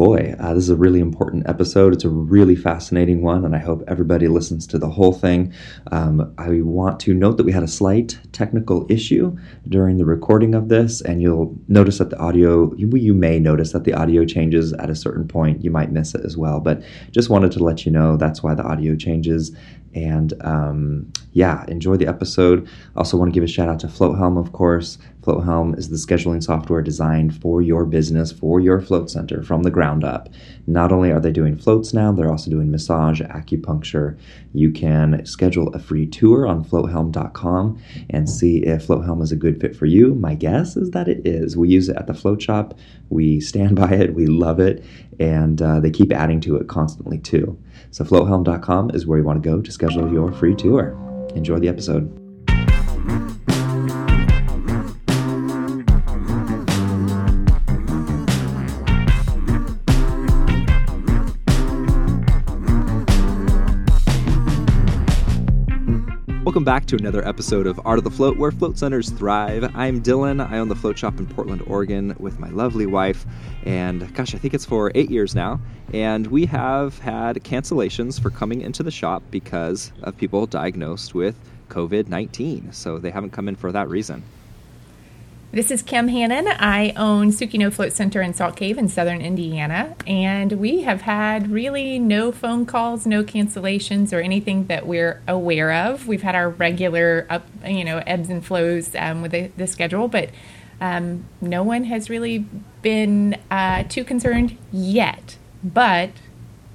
boy, uh, this is a really important episode. It's a really fascinating one, and I hope everybody listens to the whole thing. Um, I want to note that we had a slight technical issue during the recording of this, and you'll notice that the audio, you, you may notice that the audio changes at a certain point. You might miss it as well, but just wanted to let you know that's why the audio changes. And um, yeah, enjoy the episode. Also, want to give a shout out to FloatHelm, of course. FloatHelm is the scheduling software designed for your business, for your float center from the ground up. Not only are they doing floats now, they're also doing massage, acupuncture. You can schedule a free tour on floathelm.com and see if FloatHelm is a good fit for you. My guess is that it is. We use it at the float shop, we stand by it, we love it, and uh, they keep adding to it constantly too. So, floathelm.com is where you want to go to schedule your free tour. Enjoy the episode. Welcome back to another episode of Art of the Float, where float centers thrive. I'm Dylan. I own the float shop in Portland, Oregon, with my lovely wife. And gosh, I think it's for eight years now. And we have had cancellations for coming into the shop because of people diagnosed with COVID 19. So they haven't come in for that reason. This is Kim Hannon. I own Sukino Float Center in Salt Cave in southern Indiana, and we have had really no phone calls, no cancellations, or anything that we're aware of. We've had our regular up, you know, ebbs and flows um, with the, the, schedule, but um, no one has really been uh, too concerned yet. But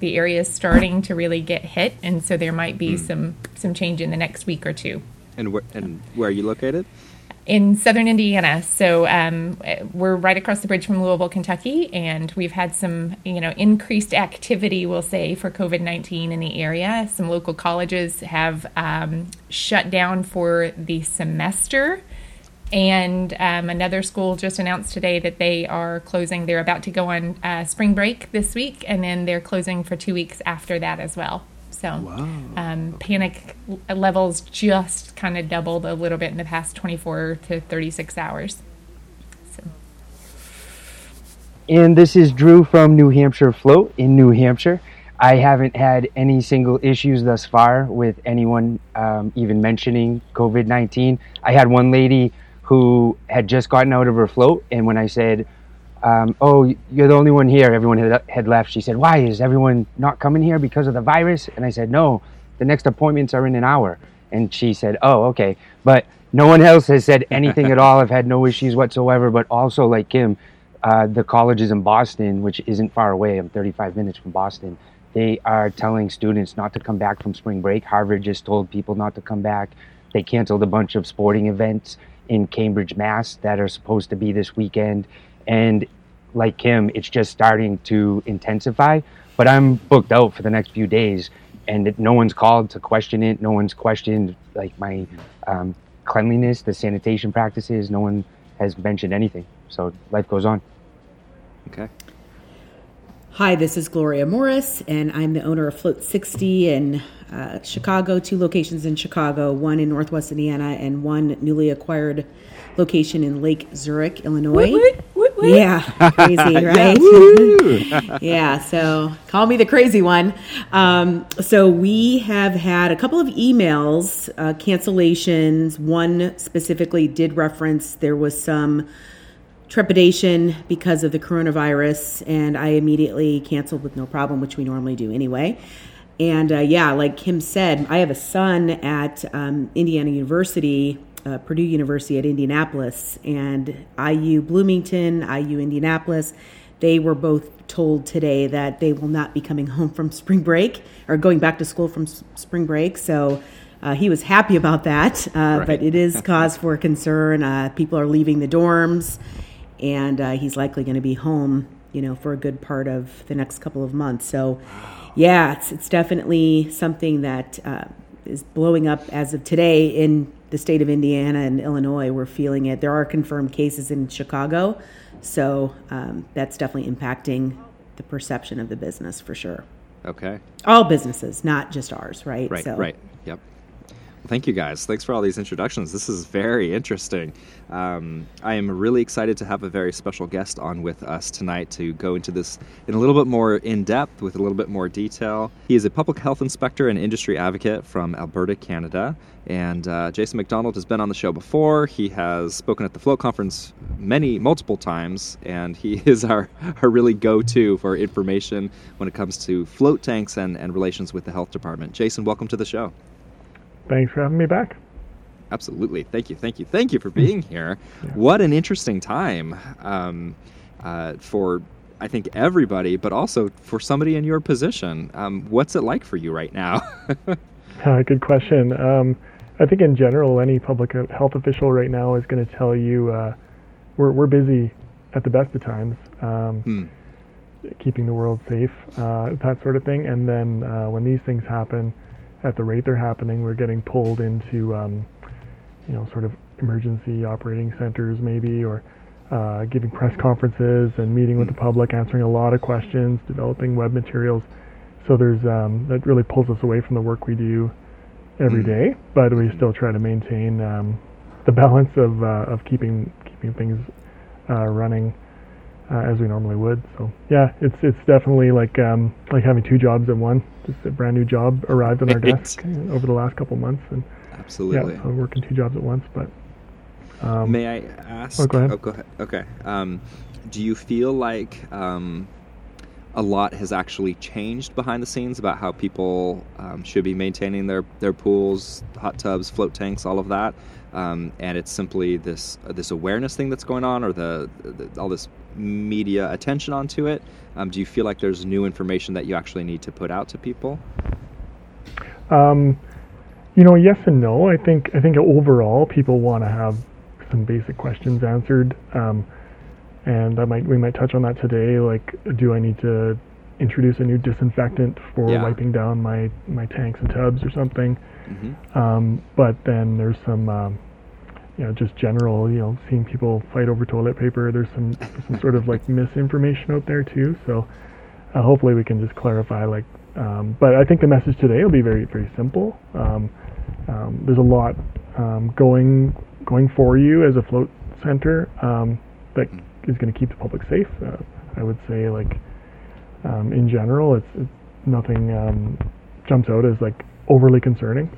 the area is starting to really get hit, and so there might be mm. some some change in the next week or two. And where and where are you located? In southern Indiana. So um, we're right across the bridge from Louisville, Kentucky, and we've had some, you know, increased activity, we'll say, for COVID nineteen in the area. Some local colleges have um, shut down for the semester. And um, another school just announced today that they are closing. They're about to go on uh, spring break this week, and then they're closing for two weeks after that as well. So wow. um, panic levels just kind of doubled a little bit in the past 24 to 36 hours. So. And this is Drew from New Hampshire Float in New Hampshire. I haven't had any single issues thus far with anyone um, even mentioning COVID 19. I had one lady who had just gotten out of her float, and when I said, um, oh, you're the only one here. Everyone had, left. She said, why is everyone not coming here because of the virus? And I said, no, the next appointments are in an hour. And she said, oh, okay. But no one else has said anything at all. I've had no issues whatsoever. But also, like Kim, uh, the colleges in Boston, which isn't far away, I'm 35 minutes from Boston, they are telling students not to come back from spring break. Harvard just told people not to come back. They canceled a bunch of sporting events in Cambridge, Mass, that are supposed to be this weekend. And like Kim, it's just starting to intensify. But I'm booked out for the next few days, and no one's called to question it. No one's questioned like my um, cleanliness, the sanitation practices. No one has mentioned anything. So life goes on. Okay. Hi, this is Gloria Morris, and I'm the owner of Float 60 in uh, Chicago, two locations in Chicago, one in Northwest Indiana, and one newly acquired location in Lake Zurich, Illinois. What, what, what, yeah, crazy, right? yeah, so call me the crazy one. Um, so we have had a couple of emails, uh, cancellations. One specifically did reference there was some trepidation because of the coronavirus, and I immediately canceled with no problem, which we normally do anyway. And uh, yeah, like Kim said, I have a son at um, Indiana University uh, Purdue University at Indianapolis and IU Bloomington, IU Indianapolis. They were both told today that they will not be coming home from spring break or going back to school from s- spring break. So uh, he was happy about that, uh, right. but it is cause for concern. Uh, people are leaving the dorms, and uh, he's likely going to be home, you know, for a good part of the next couple of months. So, yeah, it's, it's definitely something that uh, is blowing up as of today in the state of Indiana and Illinois, we're feeling it. There are confirmed cases in Chicago, so um, that's definitely impacting the perception of the business for sure. Okay. All businesses, not just ours, right? Right. So. Right. Thank you guys. Thanks for all these introductions. This is very interesting. Um, I am really excited to have a very special guest on with us tonight to go into this in a little bit more in depth with a little bit more detail. He is a public health inspector and industry advocate from Alberta, Canada. And uh, Jason McDonald has been on the show before. He has spoken at the Float Conference many, multiple times, and he is our, our really go to for information when it comes to float tanks and, and relations with the health department. Jason, welcome to the show. Thanks for having me back. Absolutely. Thank you. Thank you. Thank you for being here. Yeah. What an interesting time um, uh, for, I think, everybody, but also for somebody in your position. Um, what's it like for you right now? uh, good question. Um, I think in general, any public health official right now is going to tell you uh, we're, we're busy at the best of times. Um, hmm. Keeping the world safe, uh, that sort of thing. And then uh, when these things happen, at the rate they're happening, we're getting pulled into, um, you know, sort of emergency operating centers maybe, or uh, giving press conferences and meeting with the public, answering a lot of questions, developing web materials. So there's um, that really pulls us away from the work we do every mm. but we still try to maintain um, the balance of uh, of keeping keeping things uh, running uh, as we normally would. So yeah, it's it's definitely like um, like having two jobs in one. Just a brand new job arrived on our desk over the last couple months, and absolutely, yeah, I'm working two jobs at once. But um, may I ask? Oh, go ahead. Oh, go ahead. Okay. Um, do you feel like um, a lot has actually changed behind the scenes about how people um, should be maintaining their their pools, hot tubs, float tanks, all of that? Um, and it's simply this uh, this awareness thing that's going on, or the, the all this media attention onto it? Um, do you feel like there's new information that you actually need to put out to people? Um, you know, yes and no. I think I think overall people want to have some basic questions answered, um, and I might we might touch on that today. Like, do I need to introduce a new disinfectant for yeah. wiping down my my tanks and tubs or something? Mm-hmm. Um, but then there's some um, you know, just general, you know, seeing people fight over toilet paper. There's some some sort of like misinformation out there too. So uh, hopefully we can just clarify. Like, um, but I think the message today will be very very simple. Um, um, there's a lot um, going going for you as a float center um, that is going to keep the public safe. Uh, I would say like um, in general, it's, it's nothing jumps out as like overly concerning.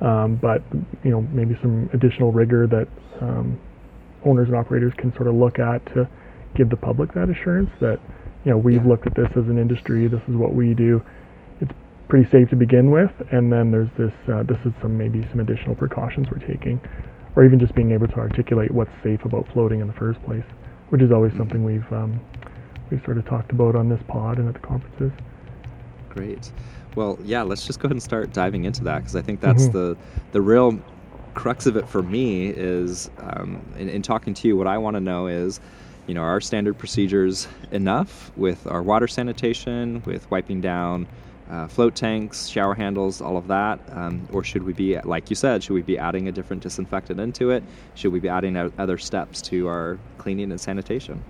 Um, but you know maybe some additional rigor that um, owners and operators can sort of look at to give the public that assurance that you know we've yeah. looked at this as an industry. This is what we do. It's pretty safe to begin with, and then there's this. Uh, this is some maybe some additional precautions we're taking, or even just being able to articulate what's safe about floating in the first place, which is always mm-hmm. something we've um, we've sort of talked about on this pod and at the conferences. Great. Well, yeah, let's just go ahead and start diving into that because I think that's mm-hmm. the the real crux of it for me is um, in, in, talking to you. What I want to know is, you know, our standard procedures enough with our water sanitation, with wiping down uh, float tanks, shower handles, all of that, um, or should we be, like you said, should we be adding a different disinfectant into it? Should we be adding other steps to our cleaning and sanitation?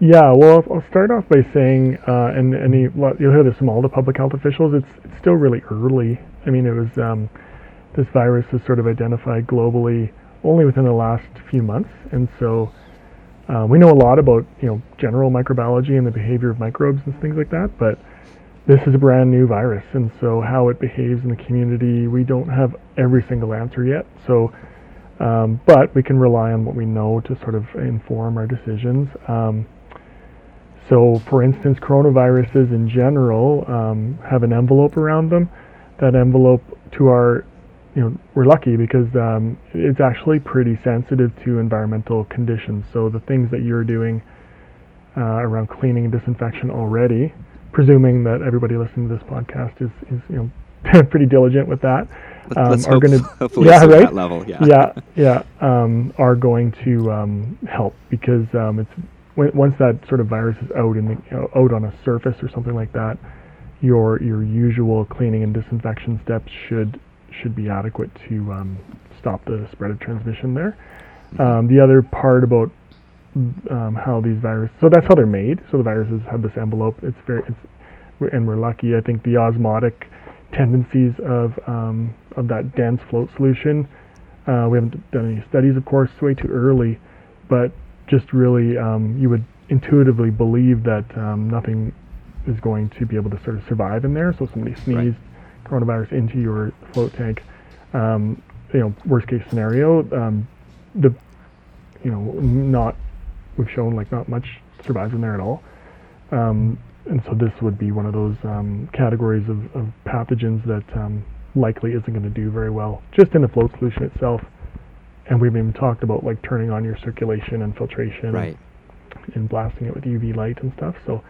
Yeah, well, I'll start off by saying, uh, and, and you'll hear this from all the public health officials, it's, it's still really early. I mean, it was, um, this virus is sort of identified globally only within the last few months. And so uh, we know a lot about, you know, general microbiology and the behavior of microbes and things like that, but this is a brand new virus. And so how it behaves in the community, we don't have every single answer yet. So, um, but we can rely on what we know to sort of inform our decisions. Um, so, for instance, coronaviruses in general um, have an envelope around them. That envelope, to our, you know, we're lucky because um, it's actually pretty sensitive to environmental conditions. So, the things that you're doing uh, around cleaning and disinfection already, presuming that everybody listening to this podcast is, is you know, pretty diligent with that. Um, Let's are going to yeah right level yeah yeah yeah um, are going to um, help because um, it's once that sort of virus is out in the, you know, out on a surface or something like that, your your usual cleaning and disinfection steps should should be adequate to um, stop the spread of transmission there. Um, the other part about um, how these viruses, so that's how they're made. So the viruses have this envelope. It's very, it's, and we're lucky. I think the osmotic tendencies of um, of that dense float solution. Uh, we haven't done any studies, of course, way too early, but just really um, you would intuitively believe that um, nothing is going to be able to sort of survive in there. So somebody sneezed right. coronavirus into your float tank. Um, you know, worst case scenario, um, the you know not we've shown like not much survives in there at all. Um, and so this would be one of those um, categories of, of, pathogens that um, likely isn't going to do very well just in the float solution itself. And we've even talked about like turning on your circulation and filtration right. and, and, blasting it with UV light and stuff. So,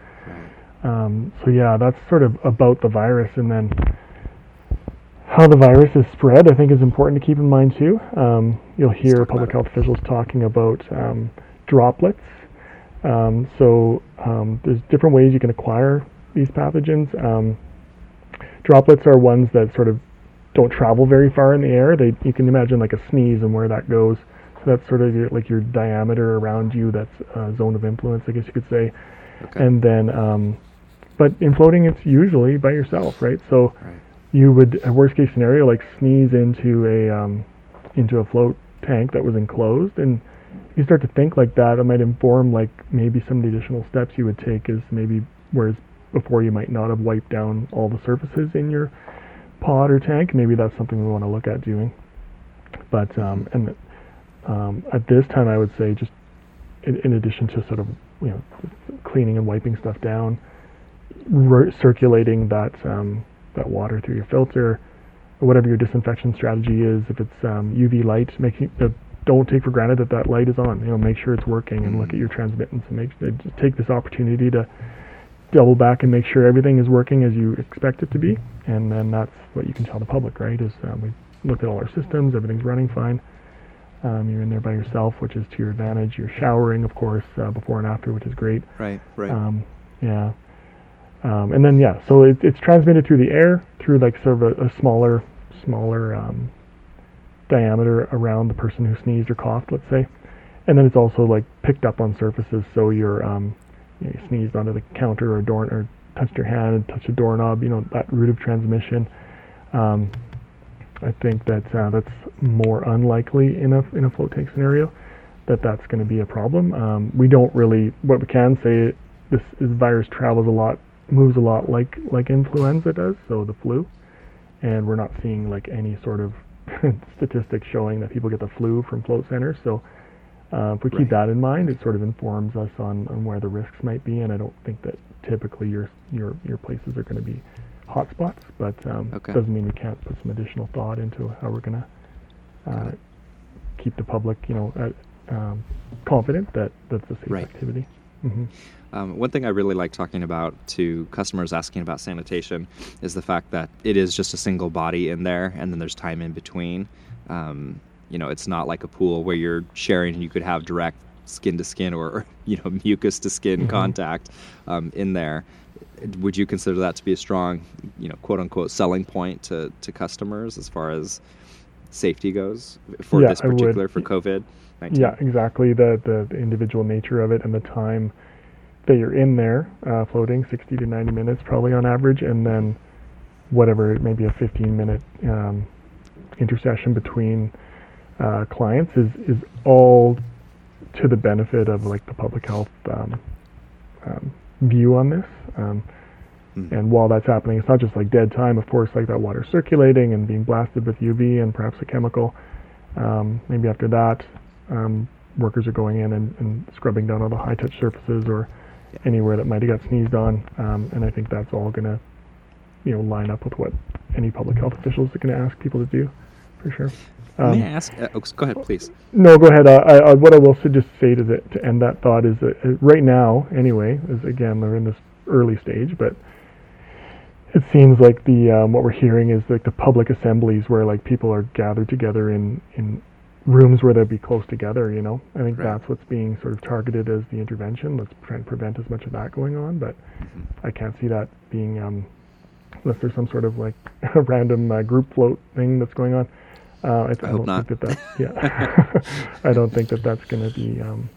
um, so yeah, that's sort of about the virus. And then how the virus is spread, I think, is important to keep in mind too. Um, you'll hear public health officials talking about um, droplets um, so um, there's different ways you can acquire these pathogens. Um, droplets are ones that sort of don't travel very far in the air. They you can imagine like a sneeze and where that goes. So that's sort of your, like your diameter around you. That's a zone of influence, I guess you could say. Okay. And then, um, but in floating, it's usually by yourself, right? So right. you would, a worst case scenario, like sneeze into a um, into a float tank that was enclosed and you start to think like that, it might inform like maybe some of the additional steps you would take is maybe whereas before you might not have wiped down all the surfaces in your pod or tank. Maybe that's something we want to look at doing. But um, and um, at this time, I would say just in, in, addition to sort of you know cleaning and wiping stuff down, circulating that um, that water through your filter, or whatever your disinfection strategy is. If it's UV um, light, making the don't take for granted that that light is on. You know, make sure it's working and look at your transmittance and make just take this opportunity to double back and make sure everything is working as you expect it to be. And then that's what you can tell the public, right? Is um, we looked at all our systems, everything's running fine. Um, you're in there by yourself, which is to your advantage. You're showering, of course, uh, before and after, which is great. Right, right. Um, yeah. Um, and then yeah, so it, it's transmitted through the air, through like sort of a, a smaller, smaller um, diameter around the person who sneezed or coughed, let's say. And then it's also like picked up on surfaces, so you're um, you, know, you sneezed onto the counter or door or touched your hand and touched a doorknob. You know that route of transmission. Um, I think that uh, that's more unlikely in a in a float tank scenario that that's going to be a problem. Um, we don't really. What we can say this, virus travels a lot, moves a lot like like influenza does, so the flu, and we're not seeing like any sort of statistics showing that people get the flu from float centers. So uh, if we right. keep that in mind, it sort of informs us on, on where the risks might be. And I don't think that typically your your your places are going to be hotspots, but um, okay. doesn't mean we can't put some additional thought into how we're going to uh, keep the public, you know, uh, um, confident that that's a safe right. activity. Mm-hmm. Um, one thing I really like talking about to customers asking about sanitation is the fact that it is just a single body in there, and then there's time in between. Um, you know, it's not like a pool where you're sharing and you could have direct skin to skin or you know mucus to skin mm-hmm. contact um, in there. Would you consider that to be a strong, you know, quote unquote selling point to, to customers as far as safety goes for yeah, this particular for COVID? Yeah, exactly. The, the, individual nature of it and the time that you're in there uh, floating 60 to 90 minutes probably on average and then whatever maybe a 15 minute um, intercession between uh, clients is is all to the benefit of like the public health um, um, view on this mm. and while that's happening it's not just like dead time of course like that water circulating and being blasted with UV and perhaps a chemical um, maybe after that um, workers are going in and, and, scrubbing down all the high touch surfaces or anywhere that might have got sneezed on. Um, and I think that's all going to, you know, line up with what any public health officials are going to ask people to do, for sure. Um, May I ask? Uh, oh, go ahead, please. No, go ahead. Uh, I, I, what I will just say to, the, to end that thought is that uh, right now, anyway, is again we're in this early stage, but it seems like the um, what we're hearing is like the public assemblies where like people are gathered together in in rooms where they'd be close together, you know. I think right. that's what's being sort of targeted as the intervention. Let's try and prevent as much of that going on, but mm-hmm. I can't see that being, um, unless there's some sort of like a random uh, group float thing that's going on. Uh, I, I, I don't not. think that that, yeah, I don't think that that's going to be um,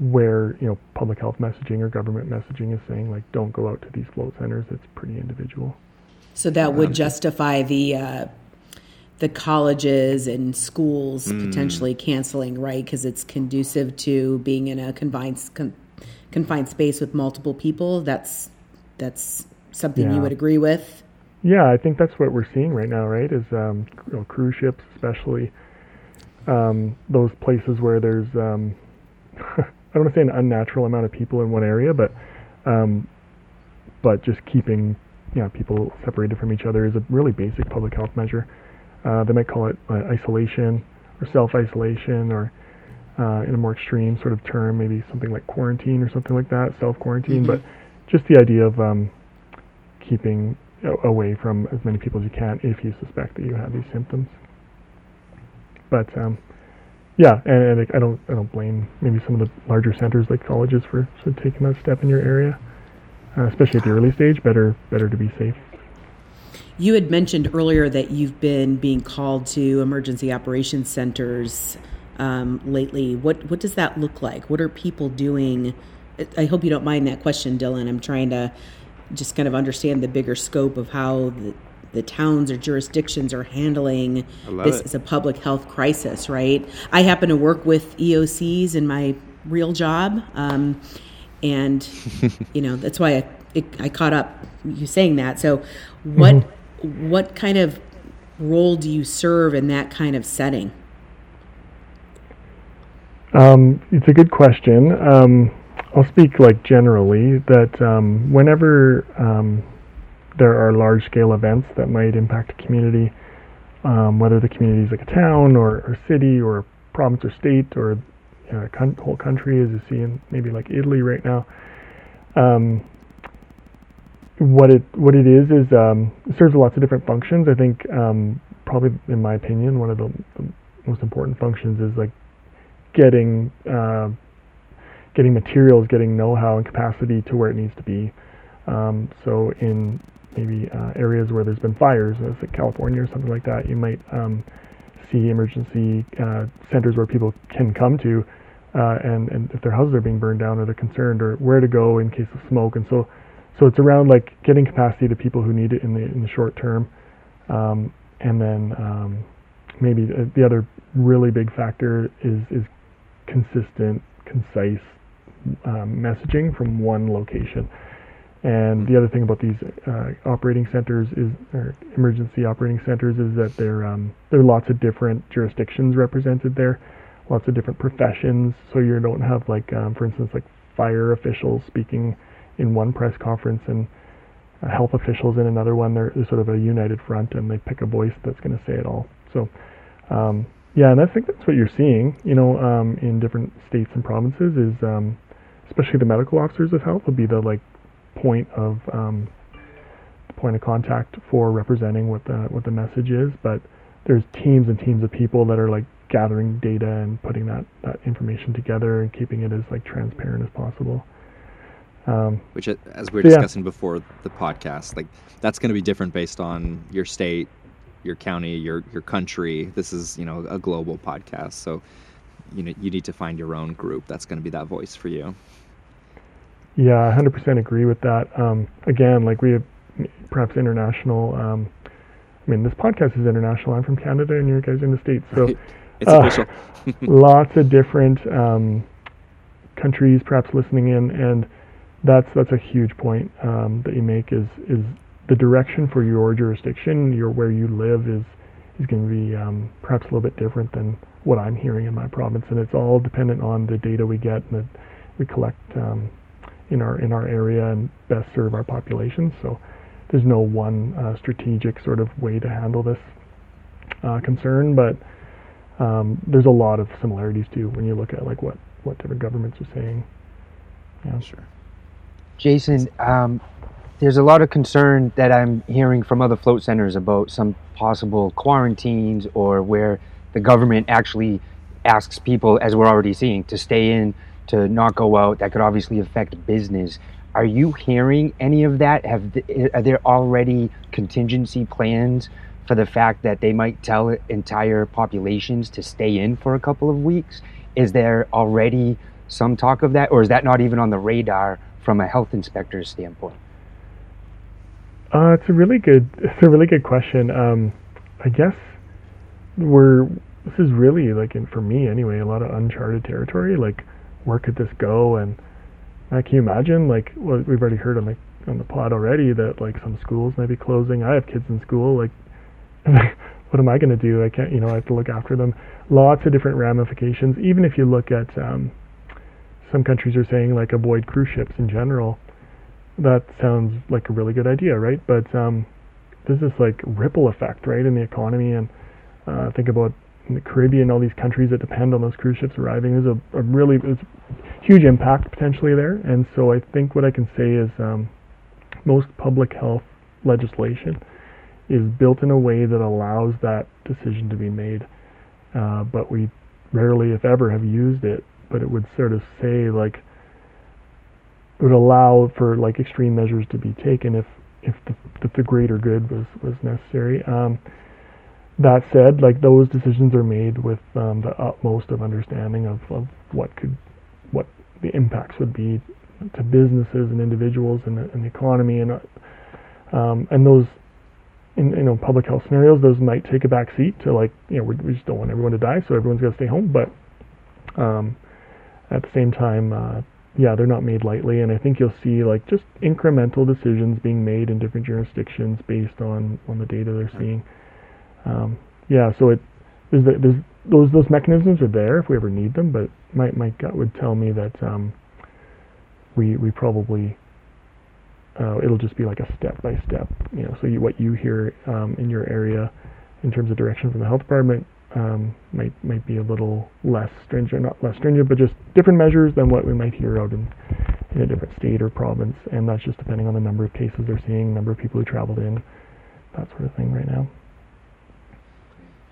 where, you know, public health messaging or government messaging is saying, like, don't go out to these float centers. It's pretty individual. So that would justify the uh, the colleges and schools potentially canceling, right? Because it's conducive to being in a confined con, confined space with multiple people. That's that's something Yeah. you would agree with. Yeah, I think that's what we're seeing right now, right? Is um, you know, cruise ships, especially um, those places where there's um, I don't want to say an unnatural amount of people in one area, but um, but just keeping yeah people separated from each other is a really basic public health measure. Uh, they might call it uh, isolation or self-isolation, or uh, in a more extreme sort of term, maybe something like quarantine or something like that, self-quarantine. But just the idea of um, keeping away from as many people as you can if you suspect that you have these symptoms. But um, yeah, and, and I don't I don't blame maybe some of the larger centers like colleges for sort of taking that step in your area, uh, especially at the early stage. Better better to be safe. You had mentioned earlier that you've been being called to emergency operations centers um, lately. What what does that look like? What are people doing? I hope you don't mind that question, Dylan. I'm trying to just kind of understand the bigger scope of how the, the towns or jurisdictions are handling this it. as a public health crisis. Right? I happen to work with EOCs in my real job, um, and you know that's why I, it, I caught up you saying that. So, what what kind of role do you serve in that kind of setting? Um, it's a good question. Um, I'll speak like generally that um, whenever um, there are large scale events that might impact a community, um, whether the community is like a town or, or city or province or state or you know, a con- whole country, as you see in maybe like Italy right now. Um, what it what it is is um, it serves lots of different functions. I think um, probably in my opinion one of the, the most important functions is like getting uh, getting materials, getting know-how and capacity to where it needs to be. Um, so in maybe uh, areas where there's been fires, as like California or something like that, you might um, see emergency uh, centers where people can come to, uh, and and if their houses are being burned down or they're concerned or where to go in case of smoke, and so so it's around like getting capacity to people who need it in the in the short term, um, and then um, maybe the, the other really big factor is is consistent, concise um, messaging from one location. And the other thing about these uh, operating centers is, or emergency operating centers, is that there um, there are lots of different jurisdictions represented there, lots of different professions. So you don't have like, um, for instance, like fire officials speaking in one press conference and uh, health officials in another one. They're, they're sort of a united front, and they pick a voice that's going to say it all. So um, yeah, and I think that's what you're seeing, you know, um, in different states and provinces is, um, especially the medical officers of health would be the like point of um, point of contact for representing what the what the message is. But there's teams and teams of people that are like gathering data and putting that that information together and keeping it as like transparent as possible. Um, which as we were yeah. discussing before the podcast like that's going to be different based on your state your county your your country this is you know a global podcast so you know you need to find your own group that's going to be that voice for you Yeah, I 100% agree with that. Um, again, like we have perhaps international. Um, I mean, this podcast is international. I'm from Canada, and you guys are in the states, so it's Uh, official lots of different um, countries perhaps listening in, and that's that's a huge point um, that you make. Is is the direction for your jurisdiction, your where you live, is is going to be um, perhaps a little bit different than what I'm hearing in my province, and it's all dependent on the data we get and that we collect um, in our in our area and best serve our population. So there's no one uh, strategic sort of way to handle this uh, concern, but um, there's a lot of similarities too when you look at like what what different governments are saying. Yeah. sure Jason, um, there's a lot of concern that I'm hearing from other float centers about some possible quarantines or where the government actually asks people, as we're already seeing, to stay in, to not go out. That could obviously affect business. Are you hearing any of that? Have th- are there already contingency plans for the fact that they might tell entire populations to stay in for a couple of weeks? Is there already some talk of that, or is that not even on the radar from a health inspector's standpoint? Uh, it's a really good. It's a really good question. Um, I guess we're. This is really like, in, for me anyway, a lot of uncharted territory. Like, where could this go? And uh, can you imagine? Like, well, we've already heard on the on the pod already that like some schools may be closing. I have kids in school. Like, what am I going to do? I can't. You know, I have to look after them. Lots of different ramifications. Even if you look at um, some countries are saying like avoid cruise ships in general that sounds like a really good idea, right? But um, there's this like ripple effect, right, in the economy, and uh, think about the Caribbean, all these countries that depend on those cruise ships arriving. There's a, a really there's huge impact potentially there, and so I think what I can say is um, most public health legislation is built in a way that allows that decision to be made, uh, but we rarely, if ever, have used it. But it would sort of say like it would allow for like extreme measures to be taken if if the, if the greater good was was necessary. Um, that said, like those decisions are made with um, the utmost of understanding of, of what could what the impacts would be to businesses and individuals and the, and the economy and uh, um, and those in you know public health scenarios those might take a back seat to like you know we, we just don't want everyone to die so everyone's got to stay home but um, at the same time uh, yeah, they're not made lightly, and I think you'll see like just incremental decisions being made in different jurisdictions based on on the data they're seeing. Um, yeah, so there's those those mechanisms are there if we ever need them, but my my gut would tell me that um, we we probably uh, it'll just be like a step by step, you know. So you, what you hear um, in your area in terms of direction from the health department um, might might be a little less stringent, not less stringent, but just different measures than what we might hear out in, in a different state or province, and that's just depending on the number of cases they're seeing, number of people who traveled in, that sort of thing right now.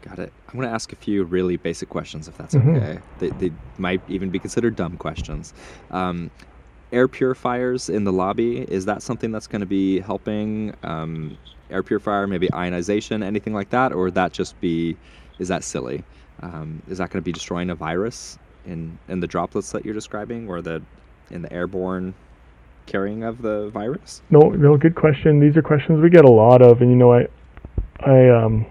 Got it. I'm going to ask a few really basic questions, if that's Mhm. okay. They, they might even be considered dumb questions. Um, air purifiers in the lobby, is that something that's going to be helping? Um, air purifier, maybe ionization, anything like that? Or would that just be, is that silly? Um, is that going to be destroying a virus in, in the droplets that you're describing or the in the airborne carrying of the virus? No, no, good question. These are questions we get a lot of, and you know, I, I, um,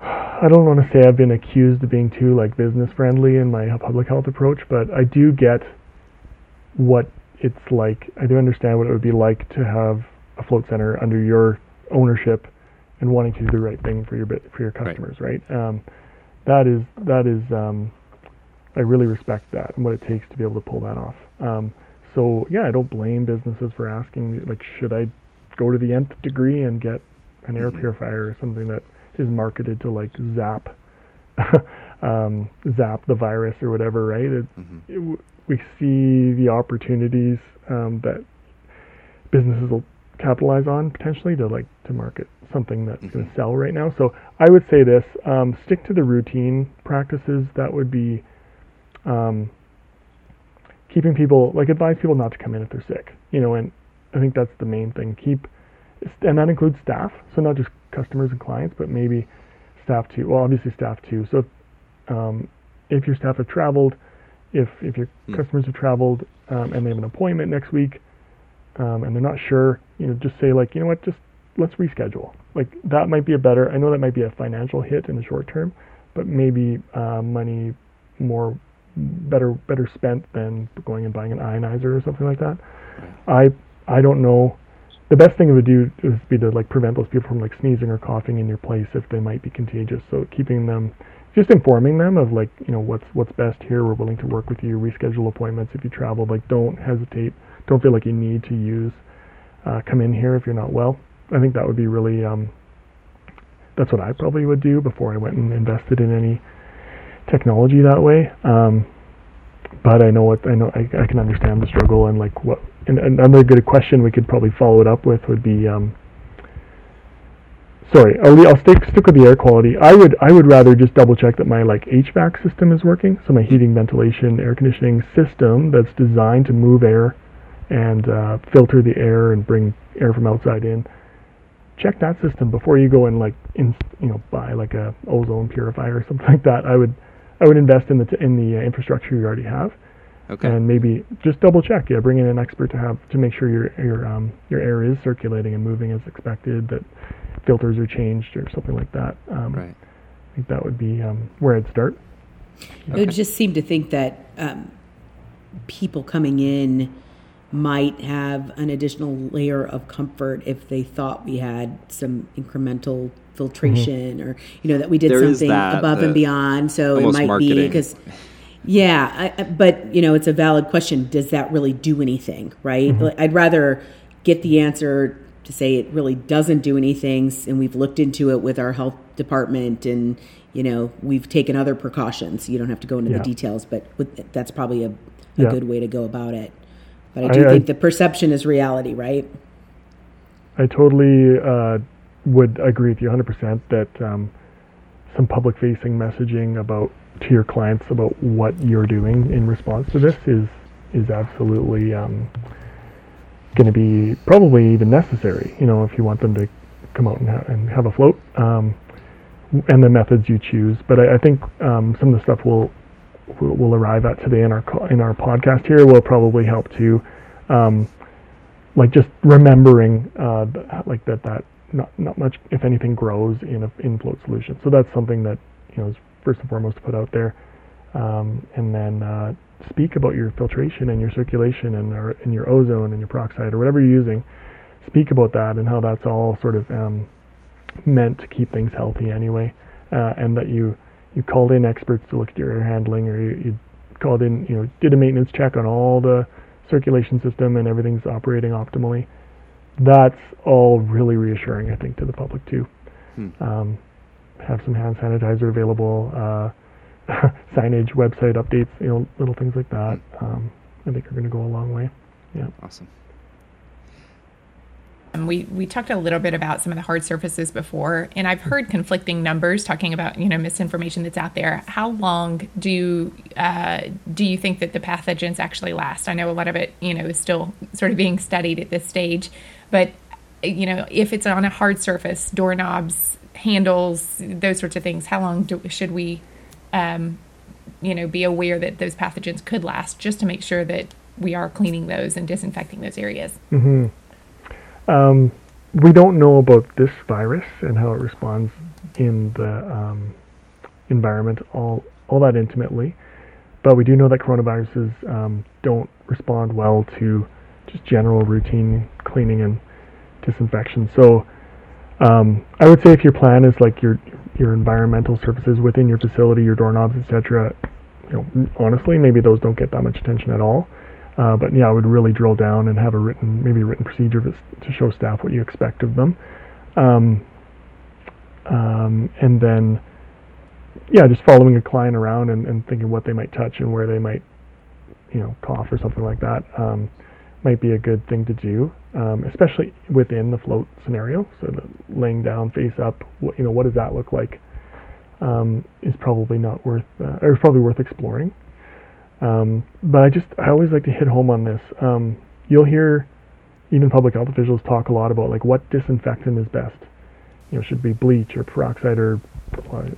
I don't want to say I've been accused of being too like business friendly in my public health approach, but I do get what it's like. I do understand what it would be like to have a float center under your ownership and wanting to do the right thing for your for your customers, right? Um, that is that is um, I really respect that and what it takes to be able to pull that off. Um, so yeah, I don't blame businesses for asking like, should I go to the nth degree and get an air Mhm. purifier or something that is marketed to like zap um, zap the virus or whatever, right? It, hmm it, we see the opportunities um, that businesses will capitalize on potentially to like to market something that's going Mhm. to sell right now. So I would say this: um, stick to the routine practices. That would be um, keeping people like advise people not to come in if they're sick. You know, and I think that's the main thing. Keep and that includes staff. So not just customers and clients, but maybe staff too. Well, obviously staff too. So um, if your staff have traveled, if if your Hmm. customers have traveled um, and they have an appointment next week, um, and they're not sure, you know, just say like, you know what, just let's reschedule. Like that might be a better. I know that might be a financial hit in the short term, but maybe uh, money more better better spent than going and buying an ionizer or something like that. I I don't know. The best thing it would do is be to like prevent those people from like sneezing or coughing in your place if they might be contagious. So keeping them, just informing them of like you know what's what's best here. We're willing to work with you. Reschedule appointments if you travel. Like don't hesitate. Don't feel like you need to use uh, come in here if you're not well. I think that would be really. Um, that's what I probably would do before I went and invested in any technology that way. Um, but I know what I know. I, I can understand the struggle and like what. And, another good question we could probably follow it up with would be. Um, sorry, I'll, I'll stick stick with the air quality. I would I would rather just double check that my like HVAC system is working. So my heating, ventilation, air conditioning system that's designed to move air and uh, filter the air and bring air from outside in. Check that system before you go and like in, you know buy like a ozone purifier or something like that. I would I would invest in the t- in the uh, infrastructure you already have. Okay. And maybe just double check. Yeah, bring in an expert to have to make sure your your um, your air is circulating and moving as expected. That filters are changed or something like that. Um, right. I think that would be um, where I'd start. It would just seem to think that um, people coming in might have an additional layer of comfort if they thought we had some incremental filtration or you know that we did There is something that, above and beyond so it almost might be because yeah I, I- but you know it's a valid question. Does that really do anything right? Like, i'd rather get the answer to say it really doesn't do anything and we've looked into it with our health department and you know we've taken other precautions. You don't have to go into Yeah. the details but with, that's probably a, a Yeah. good way to go about it. But i do I- I- think the perception is reality right? I totally uh, would agree with you 100% that um, some public facing messaging about to your clients about what you're doing in response to this is is absolutely um, going to be probably even necessary. You know, if you want them to come out and, ha- and have a float, um, and the methods you choose. But I, I think um, some of the stuff we'll, we'll arrive at today in our co- in our podcast here will probably help to um, like just remembering uh, like that that not not much if anything grows in a in float solution. So that's something that you know is first and foremost to put out there, um, and then uh, speak about your filtration and your circulation and or, and your ozone and your peroxide or whatever you're using. Speak about that and how that's all sort of um, meant to keep things healthy anyway, uh, and that you you called in experts to look at your air handling or you, you called in you know did a maintenance check on all the circulation system and everything's operating optimally. That's all really reassuring, I think, to the public too. Hmm. Um, have some hand sanitizer available, uh, signage, website updates, you know, little things like that. Um, I think are going to go a long way. Yeah. Awesome. Um, we we talked a little bit about some of the hard surfaces before, and I've heard conflicting numbers talking about you know misinformation that's out there. How long do you, uh, do you think that the pathogens actually last? I know a lot of it you know is still sort of being studied at this stage, but you know if it's on a hard surface, doorknobs, handles, those sorts of things, how long do, should we, um, you know, be aware that those pathogens could last, just to make sure that we are cleaning those and disinfecting those areas? hmm Um, we don't know about this virus and how it responds in the um, environment all all that intimately, but we do know that coronaviruses um, don't respond well to just general routine cleaning and disinfection. So um, I would say if your plan is like your your environmental surfaces within your facility, your doorknobs, etc. You know, honestly, maybe those don't get that much attention at all. Uh, but yeah, I would really drill down and have a written, maybe a written procedure to show staff what you expect of them. Um, um, and then, yeah, just following a client around and, and thinking what they might touch and where they might, you know, cough or something like that um, might be a good thing to do, um, especially within the float scenario. So laying down face up, what, you know, what does that look like? Um, is probably not worth, uh, or is probably worth exploring. Um, but I just I always like to hit home on this. Um, you'll hear even public health officials talk a lot about like what disinfectant is best. You know, should be bleach or peroxide or uh,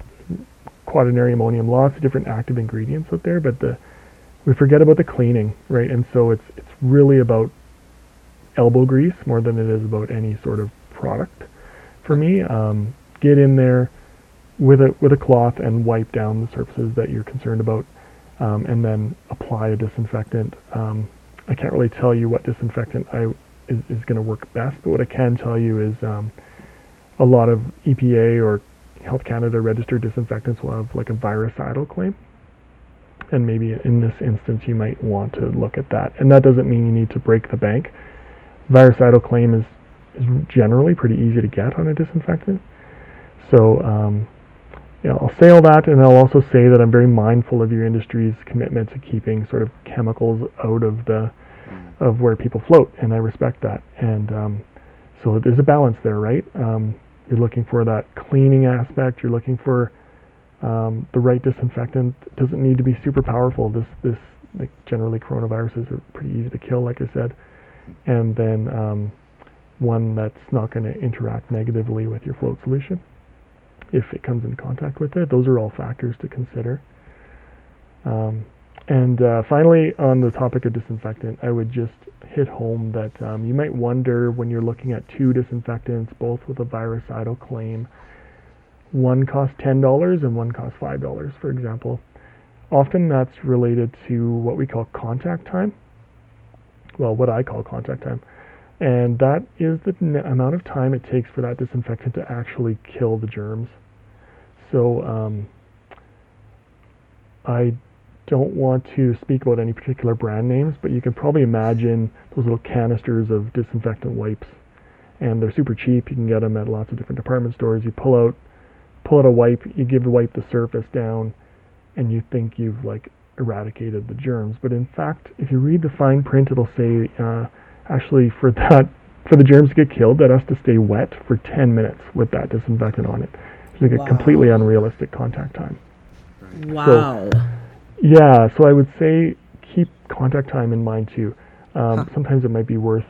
quaternary ammonium. Lots of different active ingredients out there, but the we forget about the cleaning, right? And so it's it's really about elbow grease more than it is about any sort of product. For me, um, get in there with a with a cloth and wipe down the surfaces that you're concerned about um, and then apply a disinfectant. Um, I can't really tell you what disinfectant I is, is going to work best, but what I can tell you is um, a lot of EPA or Health Canada registered disinfectants will have like a virucidal claim, and maybe in this instance you might want to look at that. And that doesn't mean you need to break the bank. Virucidal claim is is generally pretty easy to get on a disinfectant, so. Um, yeah, I'll say all that, and I'll also say that I'm very mindful of your industry's commitment to keeping sort of chemicals out of the of where people float, and I respect that. And um, so there's a balance there, right? Um, you're looking for that cleaning aspect. You're looking for um, the right disinfectant. Doesn't need to be super powerful. This this like generally coronaviruses are pretty easy to kill, like I said, and then um, one that's not going to interact negatively with your float solution if it comes in contact with it. Those are all factors to consider. Um, And uh, finally, on the topic of disinfectant, I would just hit home that um, you might wonder when you're looking at two disinfectants, both with a virucidal claim, one costs $10 and one costs $5, for example. Often that's related to what we call contact time. Well, what I call contact time. And that is the n- amount of time it takes for that disinfectant to actually kill the germs. So um, I don't want to speak about any particular brand names, but you can probably imagine those little canisters of disinfectant wipes. And they're super cheap. You can get them at lots of different department stores. You pull out pull out a wipe, you give the wipe the surface down, and you think you've like eradicated the germs. But in fact, if you read the fine print, it'll say uh, actually for that for the germs to get killed, that has to stay wet for 10 minutes with that disinfectant on it. It's like Wow. a completely unrealistic contact time. Wow. Yeah, so I would say keep contact time in mind too. Um, Huh. Sometimes it might be worth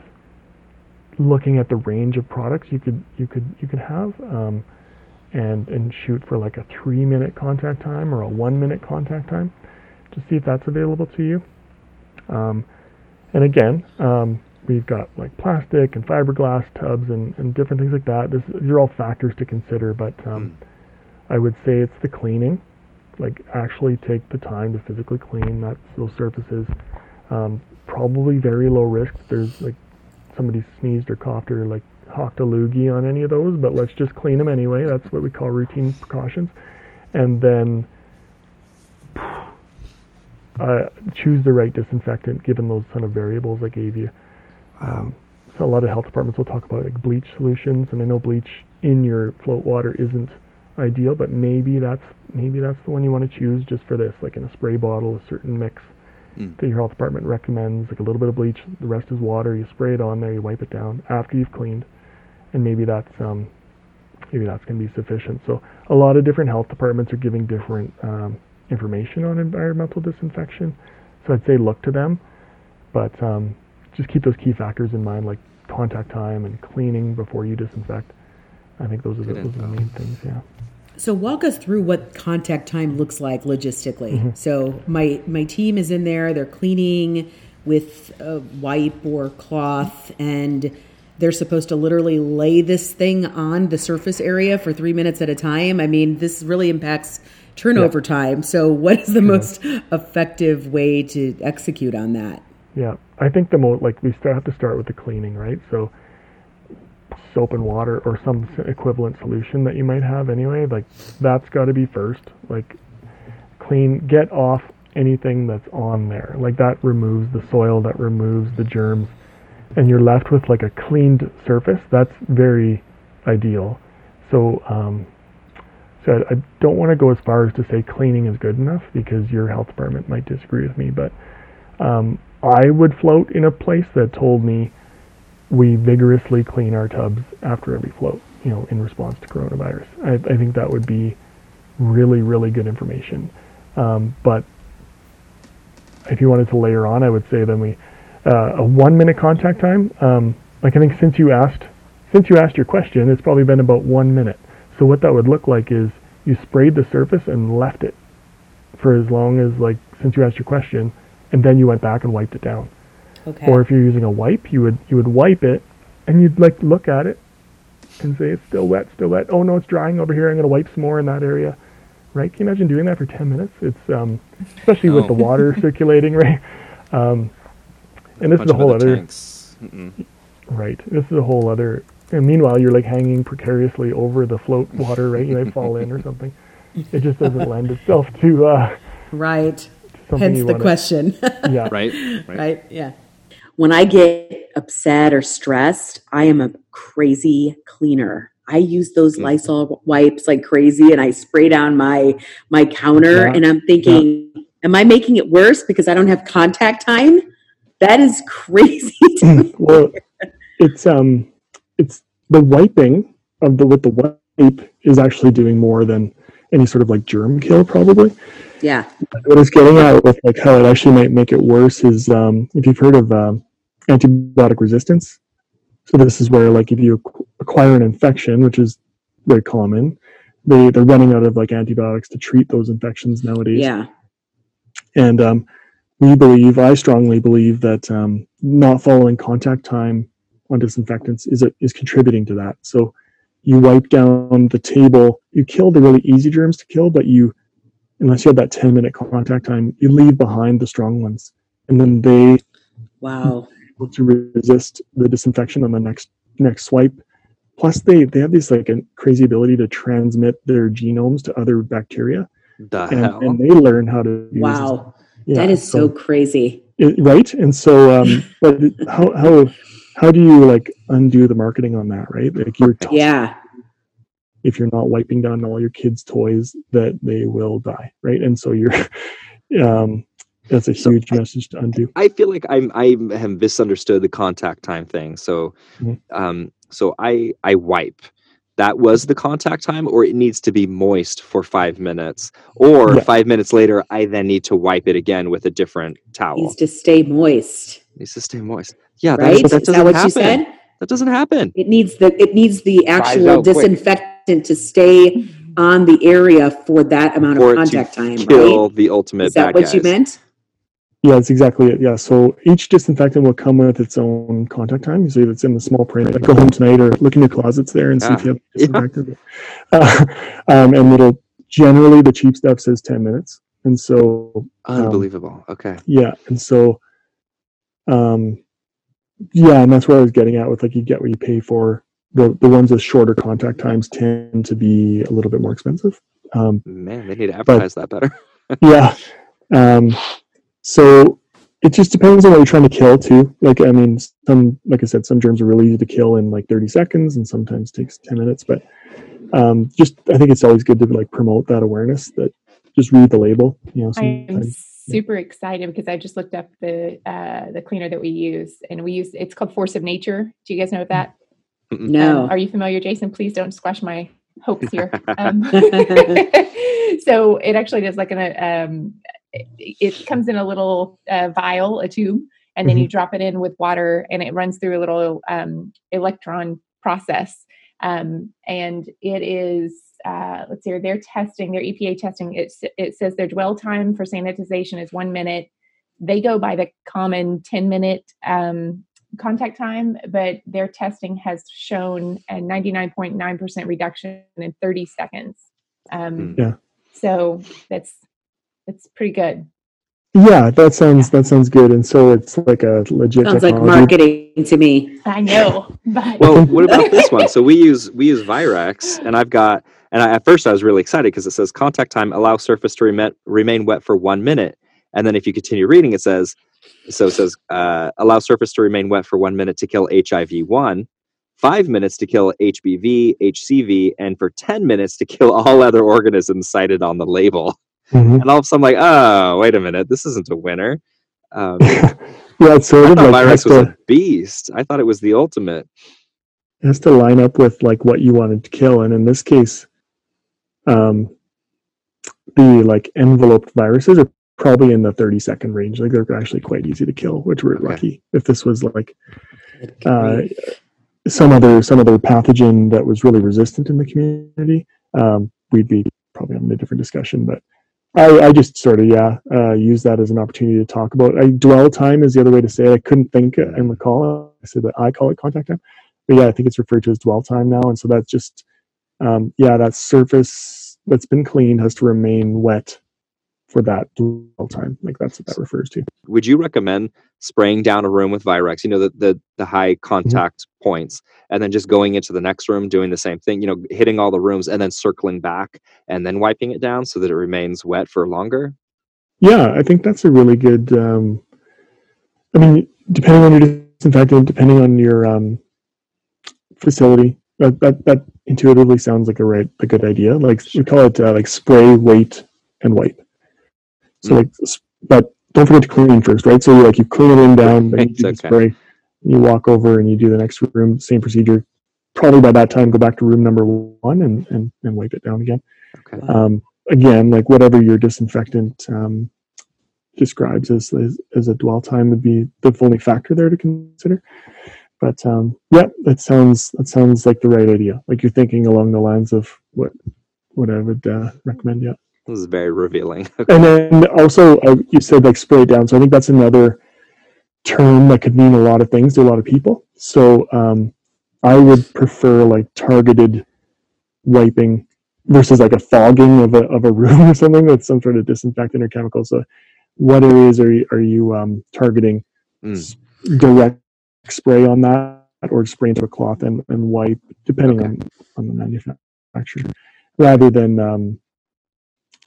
looking at the range of products you could you could you could have, um, and and shoot for like a three minute contact time or a one minute contact time, to see if that's available to you. Um, and again, um, we've got like plastic and fiberglass tubs and, and different things like that. This, these are all factors to consider, but um, I would say it's the cleaning like actually take the time to physically clean that those surfaces. Um, probably very low risk. There's like somebody sneezed or coughed or like hawked a loogie on any of those, but let's just clean them anyway. That's what we call routine precautions. And then uh, choose the right disinfectant given those kind of variables I gave you. Um, so a lot of health departments will talk about like bleach solutions, and I know bleach in your float water isn't ideal, but maybe that's maybe that's the one you want to choose just for this, like in a spray bottle, a certain mix Mm. that your health department recommends, like a little bit of bleach, the rest is water. You spray it on there, you wipe it down after you've cleaned, and maybe that's um, maybe that's going to be sufficient. So a lot of different health departments are giving different um, information on environmental disinfection. So I'd say look to them, but um, just keep those key factors in mind, like contact time and cleaning before you disinfect. I think those are the, those are the main things. Yeah. So walk us through what contact time looks like logistically. Mm-hmm. So my my team is in there. They're cleaning with a wipe or cloth, and they're supposed to literally lay this thing on the surface area for three minutes at a time. I mean, this really impacts turnover time. So, what is the most effective way to execute on that? Yeah, I think the most like we start, have to start with the cleaning, right? So soap and water or some equivalent solution that you might have anyway, like that's got to be first. Like clean, get off anything that's on there. Like that removes the soil, that removes the germs, and you're left with like a cleaned surface. That's very ideal. So um, so I, I don't want to go as far as to say cleaning is good enough because your health department might disagree with me, but um, I would float in a place that told me we vigorously clean our tubs after every float, you know, in response to coronavirus. I, I think that would be really, really good information. Um, but if you wanted to layer on, I would say then we uh, a one minute contact time. Um, like I think since you asked, since you asked your question, it's probably been about one minute. So what that would look like is you sprayed the surface and left it for as long as like since you asked your question, and then you went back and wiped it down. Okay. Or if you're using a wipe, you would you would wipe it, and you'd like look at it and say it's still wet, still wet. Oh no, it's drying over here. I'm gonna wipe some more in that area. Right? Can you imagine doing that for 10 minutes? It's um, especially with the water circulating, right? Um, and this is a whole other other tanks. Right. This is a whole other. And meanwhile, you're like hanging precariously over the float water, right? You might fall in or something. It just doesn't lend itself to uh, right. something Hence the wanna- question. Yeah. Right? Right. right. Yeah. When I get upset or stressed, I am a crazy cleaner. I use those Lysol wipes like crazy and I spray down my my counter Yeah. and I'm thinking, am I making it worse because I don't have contact time? That is crazy well, it's um, it's the wiping of the with the wipe is actually doing more than any sort of like germ kill probably. Yeah. What it's getting at with like how it actually might make it worse is um, if you've heard of um, antibiotic resistance. So this is where like if you acquire an infection, which is very common, they they're running out of like antibiotics to treat those infections nowadays Yeah. and um, we believe, I strongly believe that um, not following contact time on disinfectants is a, is contributing to that. So you wipe down the table, you kill the really easy germs to kill, but you, unless you have that 10 minute contact time, you leave behind the strong ones. And then they Wow. able to resist the disinfection on the next next swipe. Plus, they they have this like a crazy ability to transmit their genomes to other bacteria, The and, hell. and they learn how to. use Wow. Yeah, that is so crazy. it- right. And so, um, but how how how do you like undo the marketing on that? Right, like you're Yeah. if you're not wiping down all your kids' toys, that they will die. Right, and so you're. Um, that's a So huge I- message to undo. I feel like I'm I have misunderstood the contact time thing. So, Mhm. um, so I I wipe. That was the contact time, or it needs to be moist for five minutes, or Yeah. five minutes later, I then need to wipe it again with a different towel. Needs to stay moist. needs to stay moist. Yeah, Right? that's, that Is doesn't that what happen. you said? That doesn't happen. It needs the it needs the actual out quick. disinfectant to stay on the area for that amount For of contact time, Kill right? the ultimate Is that what you meant? Yeah, that's exactly it. Yeah, so each disinfectant will come with its own contact time. So if it's in the small print. Like go home tonight or look in your closets there and see if you have Yeah. disinfectant. Uh, um, and it'll generally the cheap stuff says ten minutes, and so um, Unbelievable. Okay. yeah, and so um, yeah, and that's where I was getting at with like you get what you pay for. The the ones with shorter contact times tend to be a little bit more expensive. Um, Man, they need to advertise that better. yeah. Um, so it just depends on what you're trying to kill too. Like I mean, some like I said, some germs are really easy to kill in like 30 seconds, and sometimes takes 10 minutes. But um, just I think it's always good to like promote that awareness. That just read the label. You know, I'm sometimes, super excited because I just looked up the uh, the cleaner that we use, and we use it's called Force of Nature. Do you guys know that? No. Um, are you familiar, Jason? Please don't squash my hopes here. Um, so it actually does like an um, it, comes in a little uh, vial, a tube, and then you drop it in with water, and it runs through a little um, electron process. Um, and it is uh, let's see, they're testing their EPA testing. It it says their dwell time for sanitization is one minute. They go by the common ten minute um, contact time, but their testing has shown a 99.9% reduction in 30 seconds. Um, Yeah. So that's that's pretty good. yeah, that sounds that sounds good. And so it's like a legit Sounds like marketing to me. I know, but Well, what about this one? So we use we use Virex, and I've got and I, at first I was really excited because it says contact time allow surface to remain remain wet for one minute, and then if you continue reading, it says so it says uh, allow surface to remain wet for one minute to kill HIV one, five minutes to kill HBV, HCV, and for ten minutes to kill all other organisms cited on the label. Mhm. And all of a sudden, I'm like, oh, wait a minute, this isn't a winner. Um, Yeah, it's sort I of like has Virex was to, a beast. I thought it was the ultimate. It has to line up with like what you wanted to kill. And in this case, um, the like enveloped viruses are probably in the 30 second range. Like they're actually quite easy to kill, which we're Okay. lucky. If this was like uh, some other some other pathogen that was really resistant in the community, um, we'd be probably having a different discussion. But I, I just sort of yeah uh, use that as an opportunity to talk about. I, dwell time is the other way to say it. I couldn't think and recall. I said that I call it contact time, but yeah, I think it's referred to as dwell time now. And so that's just um, yeah, that surface that's been cleaned has to remain wet for that dwell time. Like that's what that refers to. would you recommend spraying down a room with Virex? You know the the, the high contact points, and then just going into the next room doing the same thing. You know, hitting all the rooms and then circling back and then wiping it down so that it remains wet for longer. Yeah, I think that's a really good. Um, I mean, depending on your disinfectant, depending on your um, facility, that, that that intuitively sounds like a right a good idea. Like we call it uh, like spray, wait, and wipe. So Mm. like, but don't forget to clean first, right? So you like you clean it in down, then you do the spray. You walk over and you do the next room, same procedure. Probably by that time, go back to room number one and and, and wipe it down again Okay. um, again, like whatever your disinfectant um, describes as, as as a dwell time would be the only factor there to consider. But um, yeah, that sounds that sounds like the right idea. Like you're thinking along the lines of what what I would uh, recommend. Yeah. This is very revealing. And then also, uh, you said like spray it down. So I think that's another term that could mean a lot of things to a lot of people. So um, I would prefer like targeted wiping versus like a fogging of a, of a room or something with some sort of disinfectant or chemical. So what areas are you, are you um, targeting Mm. direct spray on that or spray into a cloth and, and wipe depending Okay. on, on the manufacturer rather than um,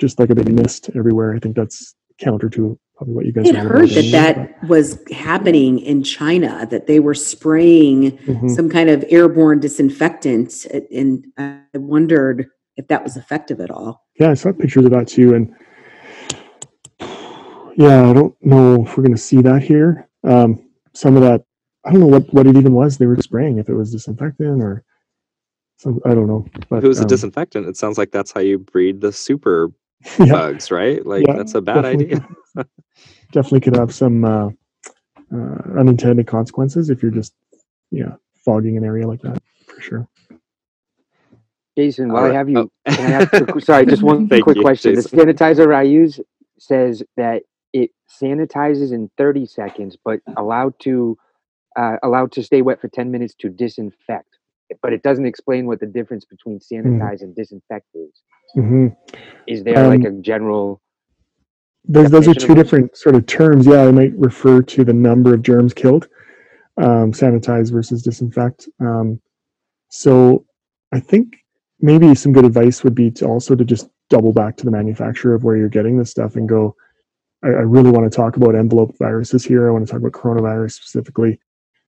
just like a big mist everywhere. I think that's counter to probably what you guys are. I had know heard about that anyway, that was happening in China, that they were spraying but- Mhm. some kind of airborne disinfectant. And I wondered if that was effective at all. Yeah, I saw pictures of that too, and yeah, I don't know if we're gonna see that here. Um, some of that, I don't know what what it even was they were spraying. If it was disinfectant or some, I don't know. But If it was a um, disinfectant, it sounds like that's how you breed the super yeah, bugs, right? Like Yeah, that's a bad definitely. idea. definitely could have some uh, uh, unintended consequences if you're just yeah fogging an area like that for sure. Jason, while Alright. I have you, Oh. can I ask a, sorry, just one quick you, question. Jason. The sanitizer I use says that it sanitizes in 30 seconds, but allowed to uh, allowed to stay wet for 10 minutes to disinfect. But it doesn't explain what the difference between sanitize and disinfect is. hmm Is there like Um, a general? those those are two different sort of terms. Yeah, I might refer to the number of germs killed, um, sanitize versus disinfect. Um, so I think maybe some good advice would be to also to just double back to the manufacturer of where you're getting this stuff and go. I, I really want to talk about envelope viruses here. I want to talk about coronavirus specifically.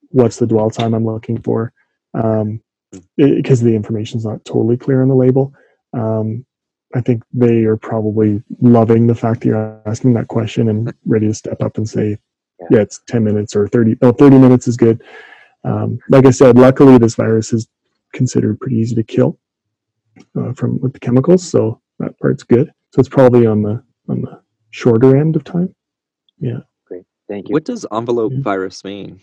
What's the dwell time I'm looking for? Um, because the information's not totally clear on the label. Um, I think they are probably loving the fact that you're asking that question and ready to step up and say, Yeah. yeah, it's 10 minutes or 30, no, 30 minutes is good. Um, like I said, luckily this virus is considered pretty easy to kill uh, from with the chemicals. So that part's good. So it's probably on the, on the shorter end of time. Yeah. Great. Thank you. What does envelope Yeah. virus mean?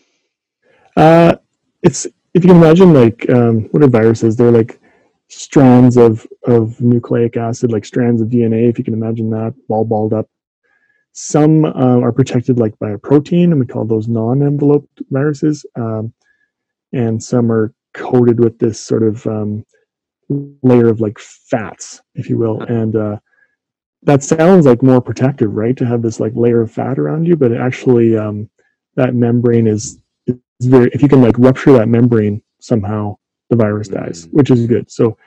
Uh, it's, if you can imagine like, um, what are viruses? They're like strands of, of nucleic acid, like strands of DNA, if you can imagine that, all balled up. Some uh, are protected like by a protein, and we call those non-enveloped viruses. Um, and some are coated with this sort of um, layer of like fats, if you will. And uh, that sounds like more protective, right? To have this like layer of fat around you, but actually um, that membrane is is very. If you can like rupture that membrane somehow, the virus dies, Mm. which is good. So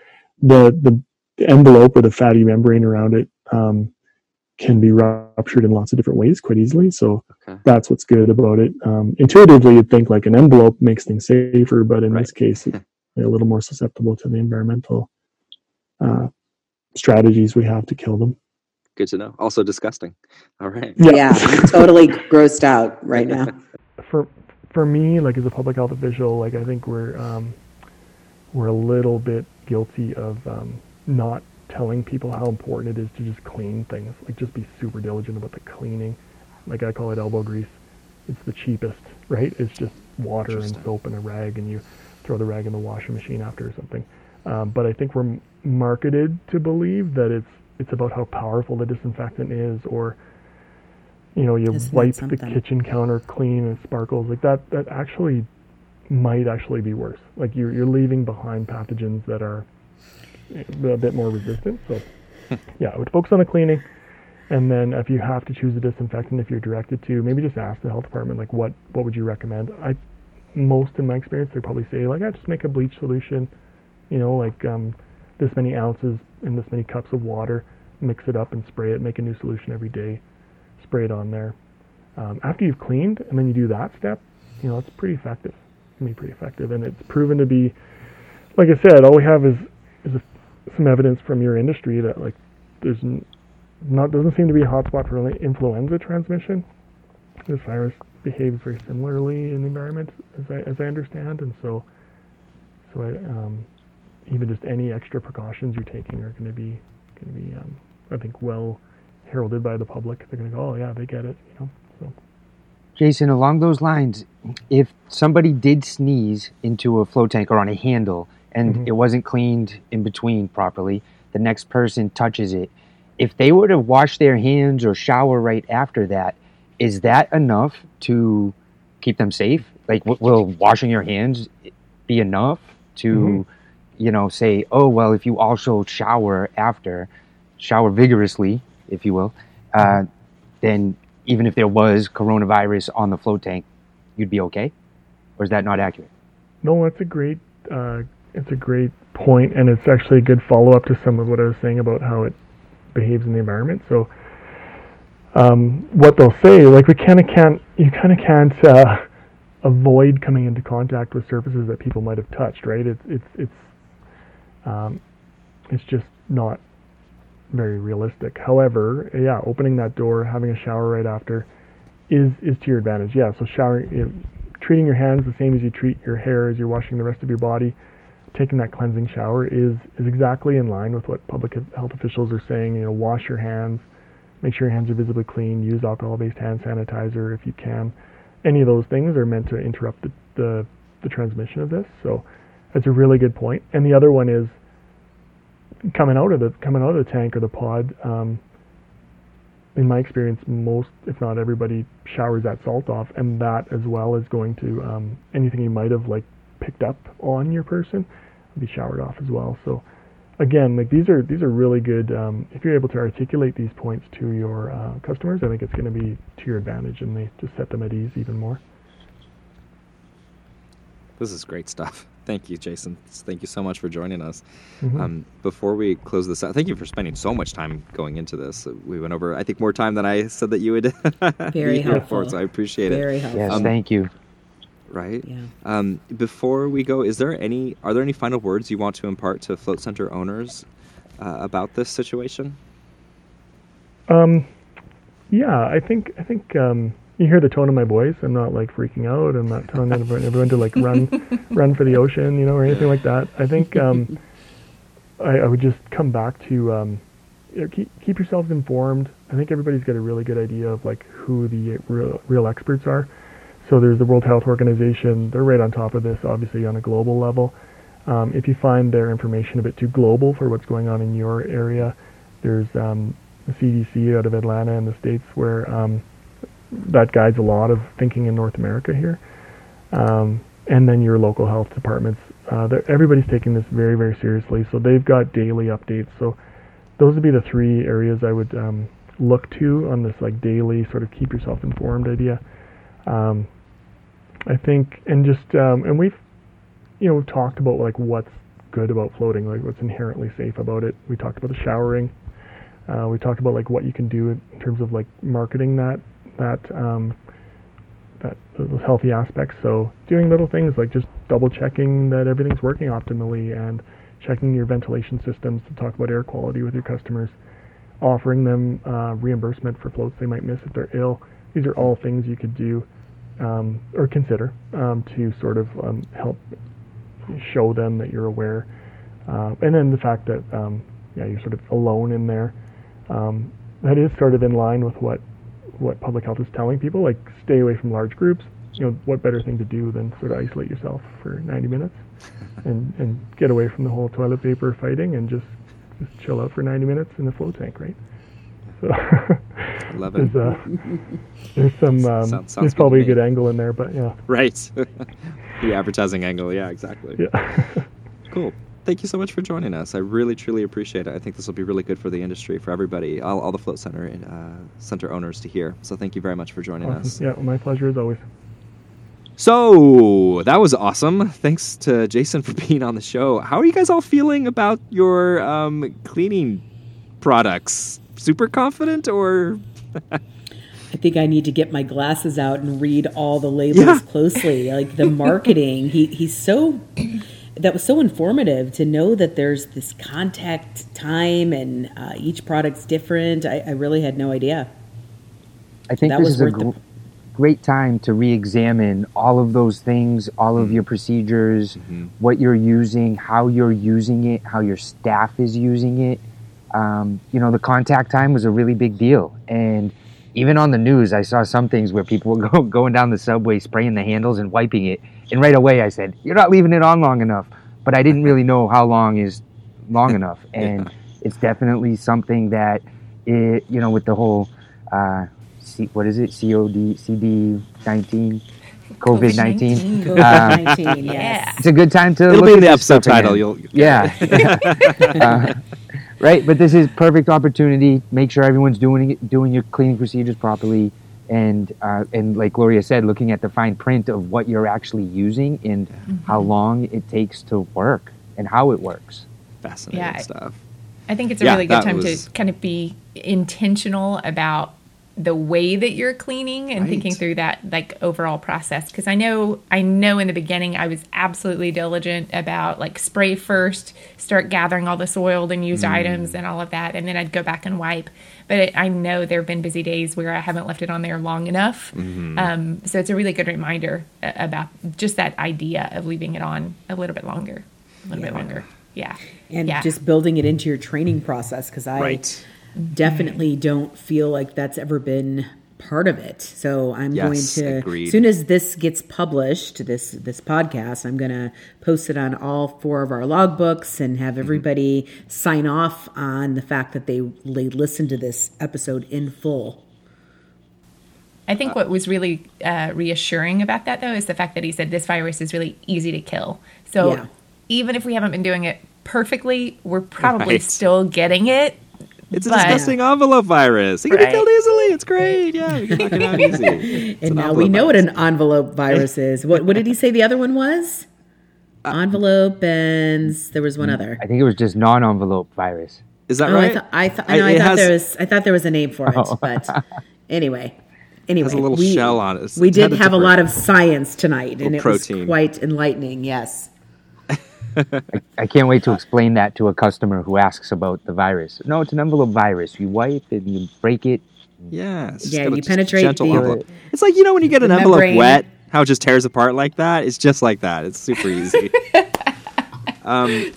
the the, the envelope or the fatty membrane around it um, can be ruptured in lots of different ways quite easily. So Okay. that's what's good about it. Um, intuitively, you'd think like an envelope makes things safer, but in Right. this case, it's a little more susceptible to the environmental uh, strategies we have to kill them. Good to know. Also disgusting. All right. Yeah, I'm totally grossed out right now. for for me, like as a public health official, like I think we're um, we're a little bit guilty of um, not telling people how important it is to just clean things. Like just be super diligent about the cleaning. Like I call it elbow grease. It's the cheapest, right? It's just water and soap and a rag, and you throw the rag in the washing machine after or something. Um, but I think we're marketed to believe that it's it's about how powerful the disinfectant is, or you know, you Isn't wipe the kitchen counter clean and sparkles like that. That actually might actually be worse. Like you're you're leaving behind pathogens that are a bit more resistant. So yeah, I would focus on the cleaning, and then if you have to choose a disinfectant, if you're directed to, maybe just ask the health department like what what would you recommend. I most in my experience they probably say like I just make a bleach solution, you know, like um, this many ounces in this many cups of water, mix it up and spray it. Make a new solution every day, on there. Um, after you've cleaned and then you do that step, you know, it's pretty effective. It can be pretty effective, and it's proven to be, like I said, all we have is is a, some evidence from your industry that like there's not doesn't seem to be a hotspot for influenza transmission. This virus behaves very similarly in the environment, as I as I understand, and so so I, um, even just any extra precautions you're taking are going to be going to be um, I think well heralded by the public. They're going to go, oh yeah, they get it, you know. So Jason, along those lines, if somebody did sneeze into a float tank or on a handle and Mhm. it wasn't cleaned in between properly, the next person touches it if they were to wash their hands or shower right after that, is that enough to keep them safe? Like, w- will washing your hands be enough to, Mm-hmm. you know, say, oh, well, if you also shower after, shower vigorously, if you will, uh, then even if there was coronavirus on the float tank, you'd be okay? Or is that not accurate? No, that's a great, uh, it's a great point, and it's actually a good follow up to some of what I was saying about how it behaves in the environment. So, um, what they'll say, like we kind of can't, you kind of can't uh, avoid coming into contact with surfaces that people might have touched, right? It's it's it's um, it's just not very realistic. However, yeah, opening that door, having a shower right after, is is to your advantage. Yeah, so showering, you know, treating your hands the same as you treat your hair as you're washing the rest of your body, taking that cleansing shower is is exactly in line with what public health officials are saying. You know, wash your hands, make sure your hands are visibly clean, use alcohol-based hand sanitizer if you can. Any of those things are meant to interrupt the the, the transmission of this. So that's a really good point. And the other one is coming out of the coming out of the tank or the pod. Um, in my experience, most, if not everybody, showers that salt off, and that as well is going to um, anything you might have like picked up on your person be showered off as well. So again, like these are these are really good. Um, if you're able to articulate these points to your uh, customers, I think it's going to be to your advantage, and they just set them at ease even more. This is great stuff. Thank you, Jason. Thank you so much for joining us. Mhm. Um, before we close this out, thank you for spending so much time going into this. We went over, I think, more time than I said that you would Very be here for, helpful. so I appreciate Very it. Very helpful. Yes, Um, thank you. Right? Yeah. Um, before we go, is there any? Are there any final words you want to impart to Float Center owners uh, about this situation? Um, yeah, I think I think um, you hear the tone of my voice. I'm not like freaking out. I'm not telling everyone, everyone to like run, run for the ocean, you know, or anything like that. I think um, I, I would just come back to um, you know, keep keep yourselves informed. I think everybody's got a really good idea of like who the real, real experts are. So there's the World Health Organization. They're right on top of this, obviously on a global level. Um, if you find their information a bit too global for what's going on in your area, there's um, the CDC out of Atlanta in the states where um, that guides a lot of thinking in North America here. Um, and then your local health departments. Uh, everybody's taking this very, very seriously. So they've got daily updates. So those would be the three areas I would um, look to on this like daily sort of keep yourself informed idea. Um, I think, and just um, and we've you know we've talked about like what's good about floating, like what's inherently safe about it. We talked about the showering. Uh, we talked about like what you can do in terms of like marketing that that um, that those healthy aspects. So doing little things like just double checking that everything's working optimally and checking your ventilation systems to talk about air quality with your customers, offering them uh, reimbursement for floats they might miss if they're ill. These are all things you could do um, or consider um, to sort of um, help show them that you're aware. Uh, and then the fact that um, yeah, you're sort of alone in there. Um, that is sort of in line with what what public health is telling people, like stay away from large groups. You know, what better thing to do than sort of isolate yourself for 90 minutes and, and get away from the whole toilet paper fighting and just just chill out for 90 minutes in the float tank, right? So Love it. there's, uh, there's some um, Sounds- sounds there's probably a good angle in there, but yeah, Right. the advertising angle. Yeah, exactly. yeah. Cool. Thank you so much for joining us. I really, truly appreciate it. I think this will be really good for the industry, for everybody, all, all the Float Center uh, center owners to hear. So thank you very much for joining us. awesome. Yeah, my pleasure as always. So that was awesome. Thanks to Jason for being on the show. How are you guys all feeling about your um, cleaning products? Super confident or I think I need to get my glasses out and read all the labels Yeah. closely. Like the marketing, he he's so that was so informative to know that there's this contact time and uh, each product's different. I, I really had no idea. I think That this was is a worth the- great time to re-examine all of those things, all of your procedures, what you're using, how you're using it, how your staff is using it. Um, you know, the contact time was a really big deal, and even on the news, I saw some things where people were go, going down the subway, spraying the handles and wiping it, and right away I said, "You're not leaving it on long enough." But I didn't really know how long is long enough, and it's definitely something that it, you know, with the whole, uh, C, what is it, COD, CD nineteen, COVID nineteen. COVID-19. Uh, COVID-19, Yeah. yes. it's a good time to. It'll look be at the this episode title. again. You'll yeah. Uh, right, but this is perfect opportunity. Make sure everyone's doing it, doing your cleaning procedures properly, and uh, and like Gloria said, looking at the fine print of what you're actually using and how long it takes to work and how it works. fascinating Yeah. stuff. I think it's a Yeah, really good time was- to kind of be intentional about the way that you're cleaning and thinking through that like overall process because I know I know in the beginning I was absolutely diligent about like spray first, start gathering all the soiled and used Mm. items and all of that and then I'd go back and wipe. But it, I know there've been busy days where I haven't left it on there long enough. Mm-hmm. Um, so it's a really good reminder uh, about just that idea of leaving it on a little bit longer, a little bit longer. Yeah. and yeah. just building it into your training process because I Right. Definitely don't feel like that's ever been part of it. So I'm Yes, going to agreed. as soon as this gets published, this this podcast, I'm going to post it on all four of our logbooks and Mm-hmm. have everybody sign off on the fact that they they listened to this episode in full. I think what was really uh, reassuring about that, though, is the fact that he said this virus is really easy to kill. So Yeah. even if we haven't been doing it perfectly, we're probably Right. still getting it. It's a But- disgusting envelope virus. It can be killed easily. It's great. Yeah, we can knock it out easy. It's And an now we envelope know what an envelope virus is. What what did he say the other one was? Uh, envelope and there was mm, one other. I think it was just non-envelope virus. Is that Oh, right? I thought I, th- I- no, I it thought has- there was I thought there was a name for it, but anyway. Anyway, it has a little shell on it. It's- We did have a lot of science tonight, and Little it was quite enlightening. Yes. I can't wait to explain that to a customer who asks about the virus. No, it's an envelope virus. You wipe it and you break it. Yeah, Yeah, you penetrate gentle the- envelope. It's like you know when you get an the envelope wet, how it just tears apart like that. It's just like that. It's super easy. Um,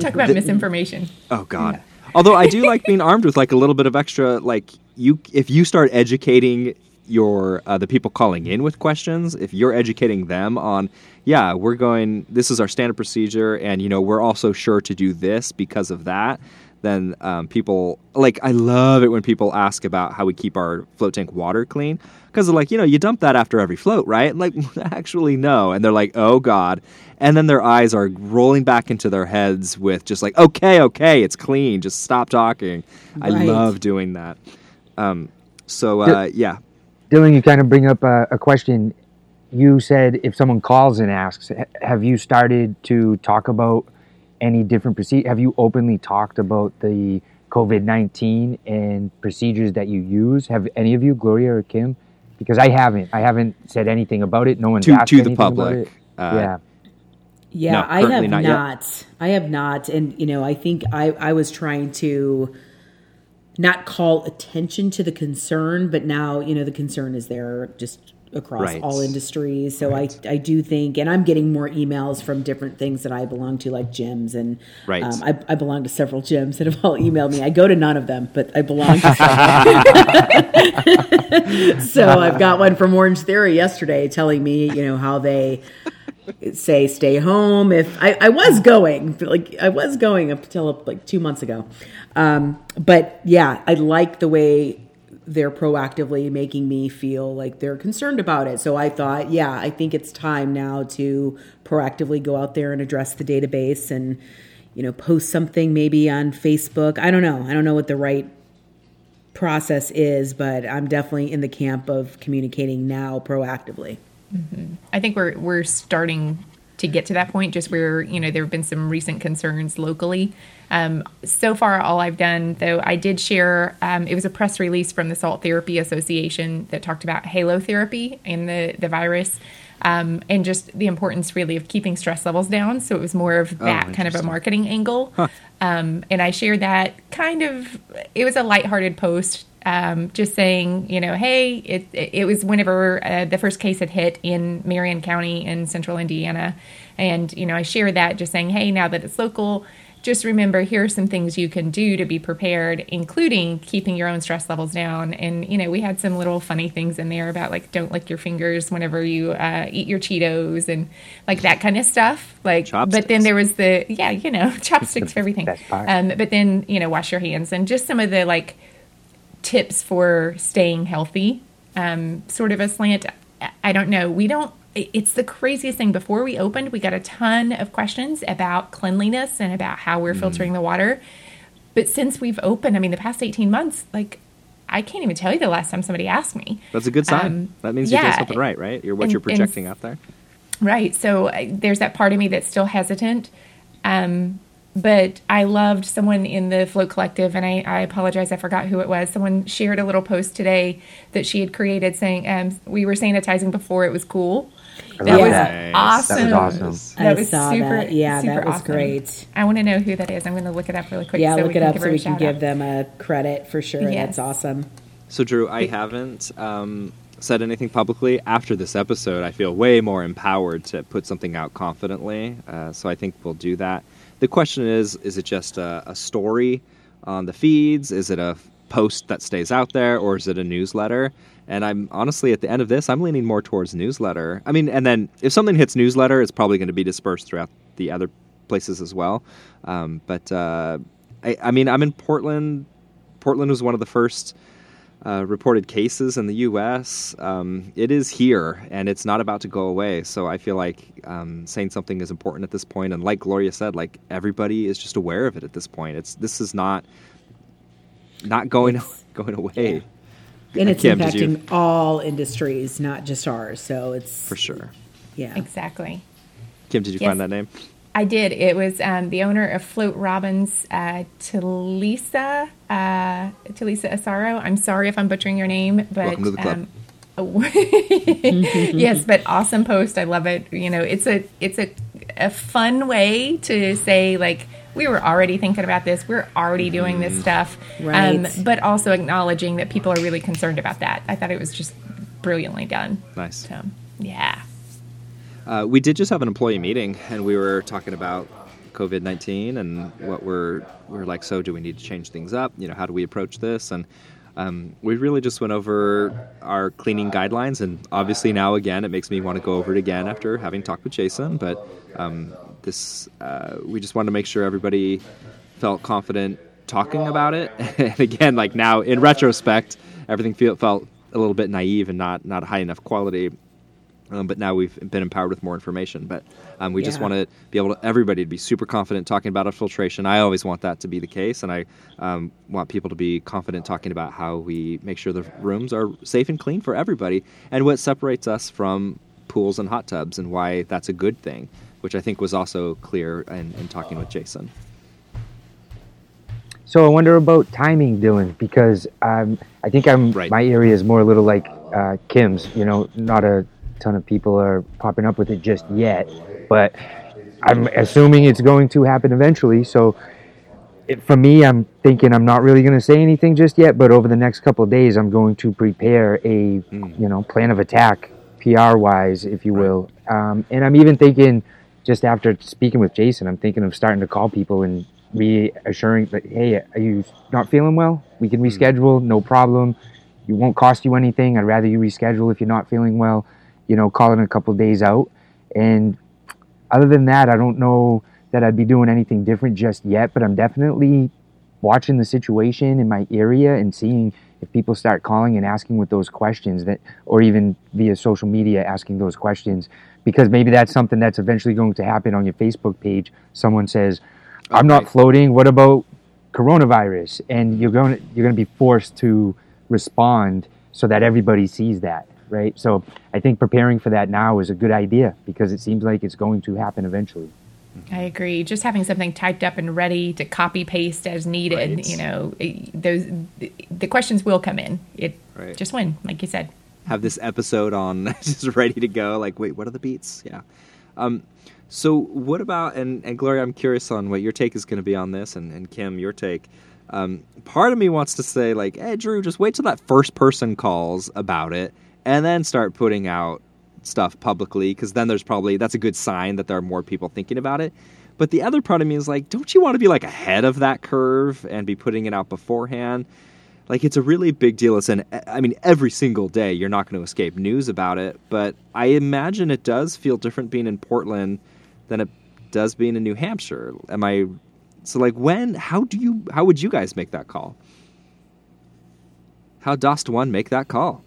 Talk about misinformation. Oh God. Although I do like being armed with like a little bit of extra like you if you start educating your uh, the people calling in with questions, if you're educating them on yeah, we're going this is our standard procedure and you know, we're also sure to do this because of that, then um, people like I love it when people ask about how we keep our float tank water clean because they're like, you know, you dump that after every float, right? Like actually no, and they're like, "Oh god." And then their eyes are rolling back into their heads with just like, "Okay, okay, it's clean. Just stop talking." I love doing that. Um so uh yeah. Dylan, you kind of bring up a, a question. You said if someone calls and asks, have you started to talk about any different procedure? Have you openly talked about the COVID 19 and procedures that you use? Have any of you, Gloria or Kim? Because I haven't. I haven't said anything about it. No one's To- asked to the anything about public. it. Uh, yeah. Yeah, No, I have not not. I have not, and you know, I think I I was trying to not call attention to the concern, but now you know the concern is there just across Right. all industries. So I I do think, and I'm getting more emails from different things that I belong to, like gyms, and Right. um, I, I belong to several gyms that have all emailed me. I go to none of them, but I belong to so I've got one from Orangetheory yesterday telling me, you know, how they say stay home. If I, I was going like i was going up until like two months ago. Um, but yeah i like the way they're proactively making me feel like they're concerned about it. So i thought yeah i think it's time now to proactively go out there and address the database and you know post something maybe on facebook. I don't know. I don't know what the right process is but i'm definitely in the camp of communicating now proactively I think we're we're starting to get to that point. Just where you know there have been some recent concerns locally. Um, so far, all I've done, though, I did share. Um, it was a press release from the Salt Therapy Association that talked about halotherapy and the the virus. Um, and just the importance really of keeping stress levels down. So it was more of that kind of a marketing angle. Um, and I shared that kind of, it was a lighthearted post, um, just saying, you know, hey, it, it was whenever uh, the first case had hit in Marion County in central Indiana. And, you know, I shared that just saying, hey, now that it's local, just remember here are some things you can do to be prepared, including keeping your own stress levels down. And, you know, we had some little funny things in there about like don't lick your fingers whenever you uh, eat your Cheetos and like that kind of stuff. Like, but then there was the, yeah, you know, chopsticks for everything. Um, but then, you know, wash your hands and just some of the like tips for staying healthy, um, sort of a slant. I don't know. We don't. It's the craziest thing. Before we opened, we got a ton of questions about cleanliness and about how we're filtering the water. But since we've opened, I mean, the past 18 months, like, I can't even tell you the last time somebody asked me. That's a good sign. Um, that means you're doing something right, right? You're what and- you're and- projecting out there. Right. So uh, there's that part of me that's still hesitant. Um, but I loved someone in the Float Collective, and I, I apologize, I forgot who it was. Someone shared a little post today that she had created saying um, we were sanitizing before it was cool. That love was that. awesome. That was awesome. That I was saw super, that. Yeah, super that was awesome. great. I want to know who that is. I'm going to look it up really quick. Yeah, so look we it up so we can give out. them a credit for sure. Yes. That's awesome. So, Drew, I haven't um, said anything publicly. After this episode, I feel way more empowered to put something out confidently. Uh, so, I think we'll do that. The question is is it just a, a story on the feeds? Is it a post that stays out there? Or is it a newsletter? And I'm honestly, at the end of this, I'm leaning more towards newsletter. I mean, and then if something hits newsletter, it's probably going to be dispersed throughout the other places as well. Um, but uh, I, I mean, I'm in Portland. Portland was one of the first uh, reported cases in the U.S. Um, it is here, and it's not about to go away. So I feel like um, saying something is important at this point. And like Gloria said, like everybody is just aware of it at this point. It's this is not not going It's- going away. And it's Kim, impacting all industries, not just ours. So it's for sure. Yeah. Exactly. Kim, did you Yes. find that name? I did. It was um, the owner of Float Robins, uh, Talisa, uh, Talisa Asaro. I'm sorry if I'm butchering your name, but Welcome to the club. um, yes, but awesome post. I love it. You know, it's a it's a a fun way to say like we were already thinking about this. We're already doing this stuff, Um, Right. but also acknowledging that people are really concerned about that. I thought it was just brilliantly done. Nice. So yeah. Uh, we did just have an employee meeting, and we were talking about COVID nineteen and what we're we're like. So, do we need to change things up? You know, how do we approach this? And um, we really just went over our cleaning guidelines, and obviously now again, it makes me want to go over it again after having talked with Jason. But um, this, uh, we just wanted to make sure everybody felt confident talking about it. and again, like now in retrospect, everything feel, felt a little bit naive and not not high enough quality. Um, but now we've been empowered with more information. But um, we just want to be able to everybody to be super confident talking about our filtration. I always want that to be the case, and I um, want people to be confident talking about how we make sure the rooms are safe and clean for everybody, and what separates us from pools and hot tubs, and why that's a good thing, which I think was also clear in, in talking with Jason. So I wonder about timing, Dylan, because um, I think I'm Right. my area is more a little like uh, Kim's. You know, not a ton of people are popping up with it just uh, yet, but I'm assuming it's going to happen eventually. So it, for me, I'm thinking I'm not really going to say anything just yet, but over the next couple of days, I'm going to prepare a hmm. you know plan of attack, PR wise, if you will. Um, and I'm even thinking, just after speaking with Jason, I'm thinking of starting to call people and reassuring that, hey, are you not feeling well? We can hmm. reschedule, no problem. It won't cost you anything. I'd rather you reschedule if you're not feeling well. You know, calling a couple days out. And other than that, I don't know that I'd be doing anything different just yet, but I'm definitely watching the situation in my area and seeing if people start calling and asking with those questions that or even via social media asking those questions because maybe that's something that's eventually going to happen on your Facebook page. Someone says, "I'm not floating. What about coronavirus?" And you're going to, you're going to be forced to respond so that everybody sees that, right? So I think preparing for that now is a good idea because it seems like it's going to happen eventually. I agree. Just having something typed up and ready to copy paste as needed, Right. you know, those the questions will come in. It Right. just when, like you said. have this episode on just ready to go. Like, wait, what are the beats? Yeah. Um, so what about and, and Gloria? I'm curious on what your take is going to be on this, and, and Kim, your take. Um, part of me wants to say like, hey, Drew, just wait till that first person calls about it, and then start putting out stuff publicly, because then there's probably that's a good sign that there are more people thinking about it. But the other part of me is like, don't you want to be like ahead of that curve and be putting it out beforehand? like it's a really big deal it's an i mean every single day you're not going to escape news about it but i imagine it does feel different being in portland than it does being in new hampshire am i so like when how do you how would you guys make that call how dost one make that call?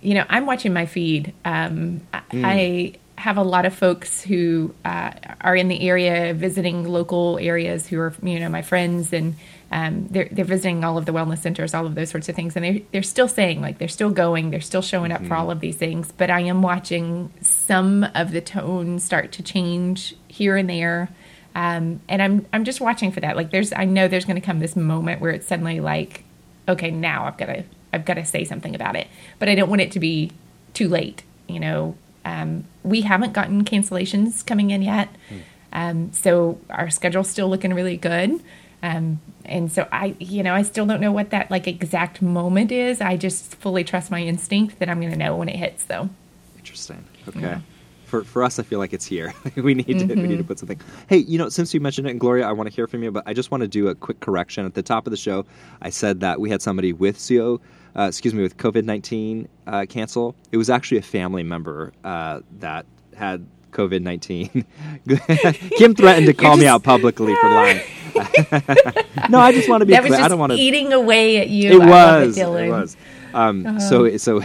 You know, I'm watching my feed. Um, mm. I have a lot of folks who uh, are in the area visiting local areas who are you know my friends and um, they're they're visiting all of the wellness centers, all of those sorts of things, and they they're still saying like they're still going, they're still showing up mm-hmm. for all of these things. But I am watching some of the tone start to change here and there, um, and I'm I'm just watching for that. Like there's I know there's going to come this moment where it's suddenly like, okay, now I've got to I've got to say something about it, but I don't want it to be too late. You know, um, we haven't gotten cancellations coming in yet, mm. um, so our schedule's still looking really good. Um, and so I, you know, I still don't know what that like exact moment is. I just fully trust my instinct that I'm going to know when it hits, though. Interesting. Okay. Yeah. For, for us, I feel like it's here. we need to mm-hmm. we need to mm-hmm. put something. Hey, you know, since you mentioned it, and Gloria, I want to hear from you, but I just want to do a quick correction at the top of the show. I said that we had somebody with CO, uh, excuse me, with COVID nineteen uh, cancel. It was actually a family member uh, that had COVID nineteen. Kim threatened to call just... me out publicly for lying. no, I just want to be. That clear. I don't want to eating away at you. It was. It, it, was. Um, uh-huh. So so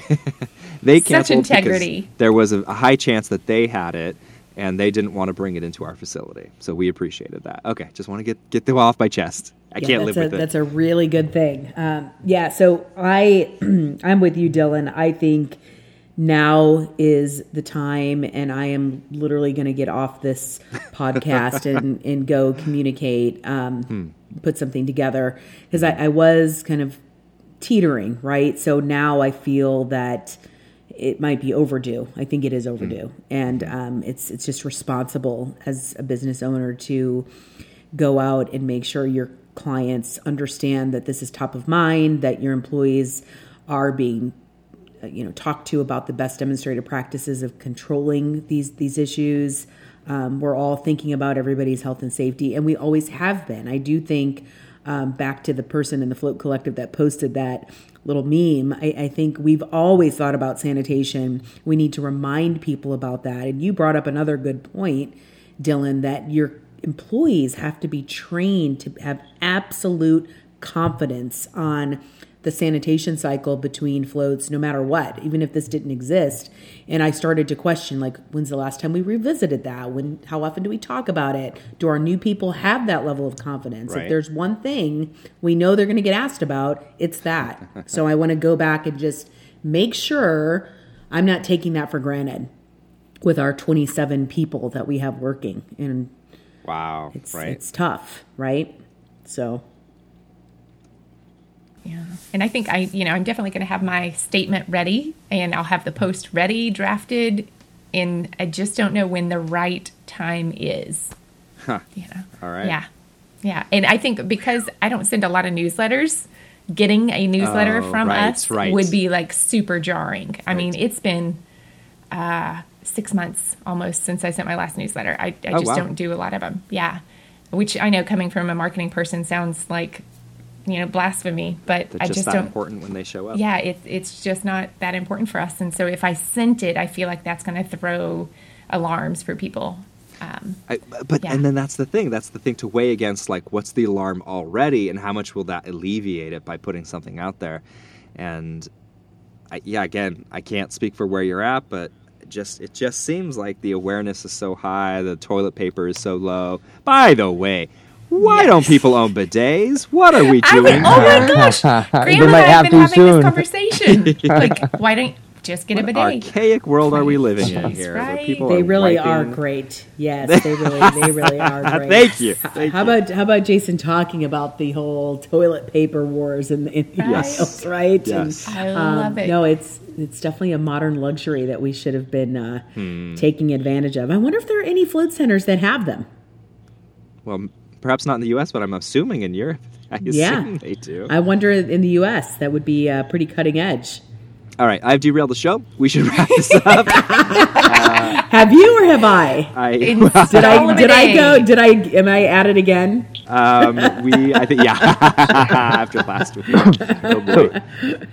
they canceled Such integrity. there was a, a high chance that they had it and they didn't want to bring it into our facility. So we appreciated that. Okay, just want to get get them off my chest. I yeah, can't live a, with it. That's a really good thing. Um, yeah, so I I'm with you, Dylan. I think now is the time and i am literally going to get off this podcast and, and go communicate um, hmm. put something together because I, I, was kind of teetering right so now i feel that it might be overdue i think it is overdue hmm. and um, it's it's just responsible as a business owner to go out and make sure your clients understand that this is top of mind that your employees are being uh, you know talked to about the best demonstrated practices of controlling these these issues. Um, we're all thinking about everybody's health and safety, and we always have been. I do think um, back to the person in the Float Collective that posted that little meme. I, I, think we've always thought about sanitation. We need to remind people about that. And you brought up another good point, Dylan, that your employees have to be trained to have absolute confidence on the sanitation cycle between floats no matter what even if this didn't exist. And i started to question like when's the last time we revisited that? When how often do we talk about it? Do our new people have that level of confidence? Right. if there's one thing we know they're going to get asked about it's that. So i want to go back and just make sure i'm not taking that for granted with our 27 people that we have working and wow it's right. it's tough right so yeah. And I think I, you know, I'm definitely going to have my statement ready and I'll have the post ready, drafted, and I just don't know when the right time is. Huh. You know? All right. Yeah. Yeah. And I think because I don't send a lot of newsletters, getting a newsletter oh, from right, us right. would be like super jarring. I mean, it's been uh, six months almost since I sent my last newsletter. I, I oh, just wow. don't do a lot of them. Yeah. Which I know coming from a marketing person sounds like you know blasphemy but i just, just don't important when they show up yeah it's it's just not that important for us and so if i sent it i feel like that's going to throw alarms for people um, I, but yeah. and then that's the thing that's the thing to weigh against like what's the alarm already and how much will that alleviate it by putting something out there and I, yeah again i can't speak for where you're at but just it just seems like the awareness is so high the toilet paper is so low by the way why yes. don't people own bidets? What are we doing? oh my gosh, Graham and I have been having soon. this conversation. like, why don't just get a bidet? archaic world are we living in here? Right. People they are really wiping. are great. Yes, they really, they really are great. Thank you. Thank how you. about how about Jason talking about the whole toilet paper wars in, in the right. aisles, right? Yes, and, I um, love it. No, it's it's definitely a modern luxury that we should have been uh, hmm. taking advantage of. I wonder if there are any float centers that have them. Well, perhaps not in the U.S., but I'm assuming in Europe. I yeah, they do. I wonder in the U.S. that would be uh, pretty cutting edge. All right, I've derailed the show. We should wrap this up. uh, have you or have I? I did I did I go? Did I am I at it again? Um, we I think yeah. After last week, oh boy.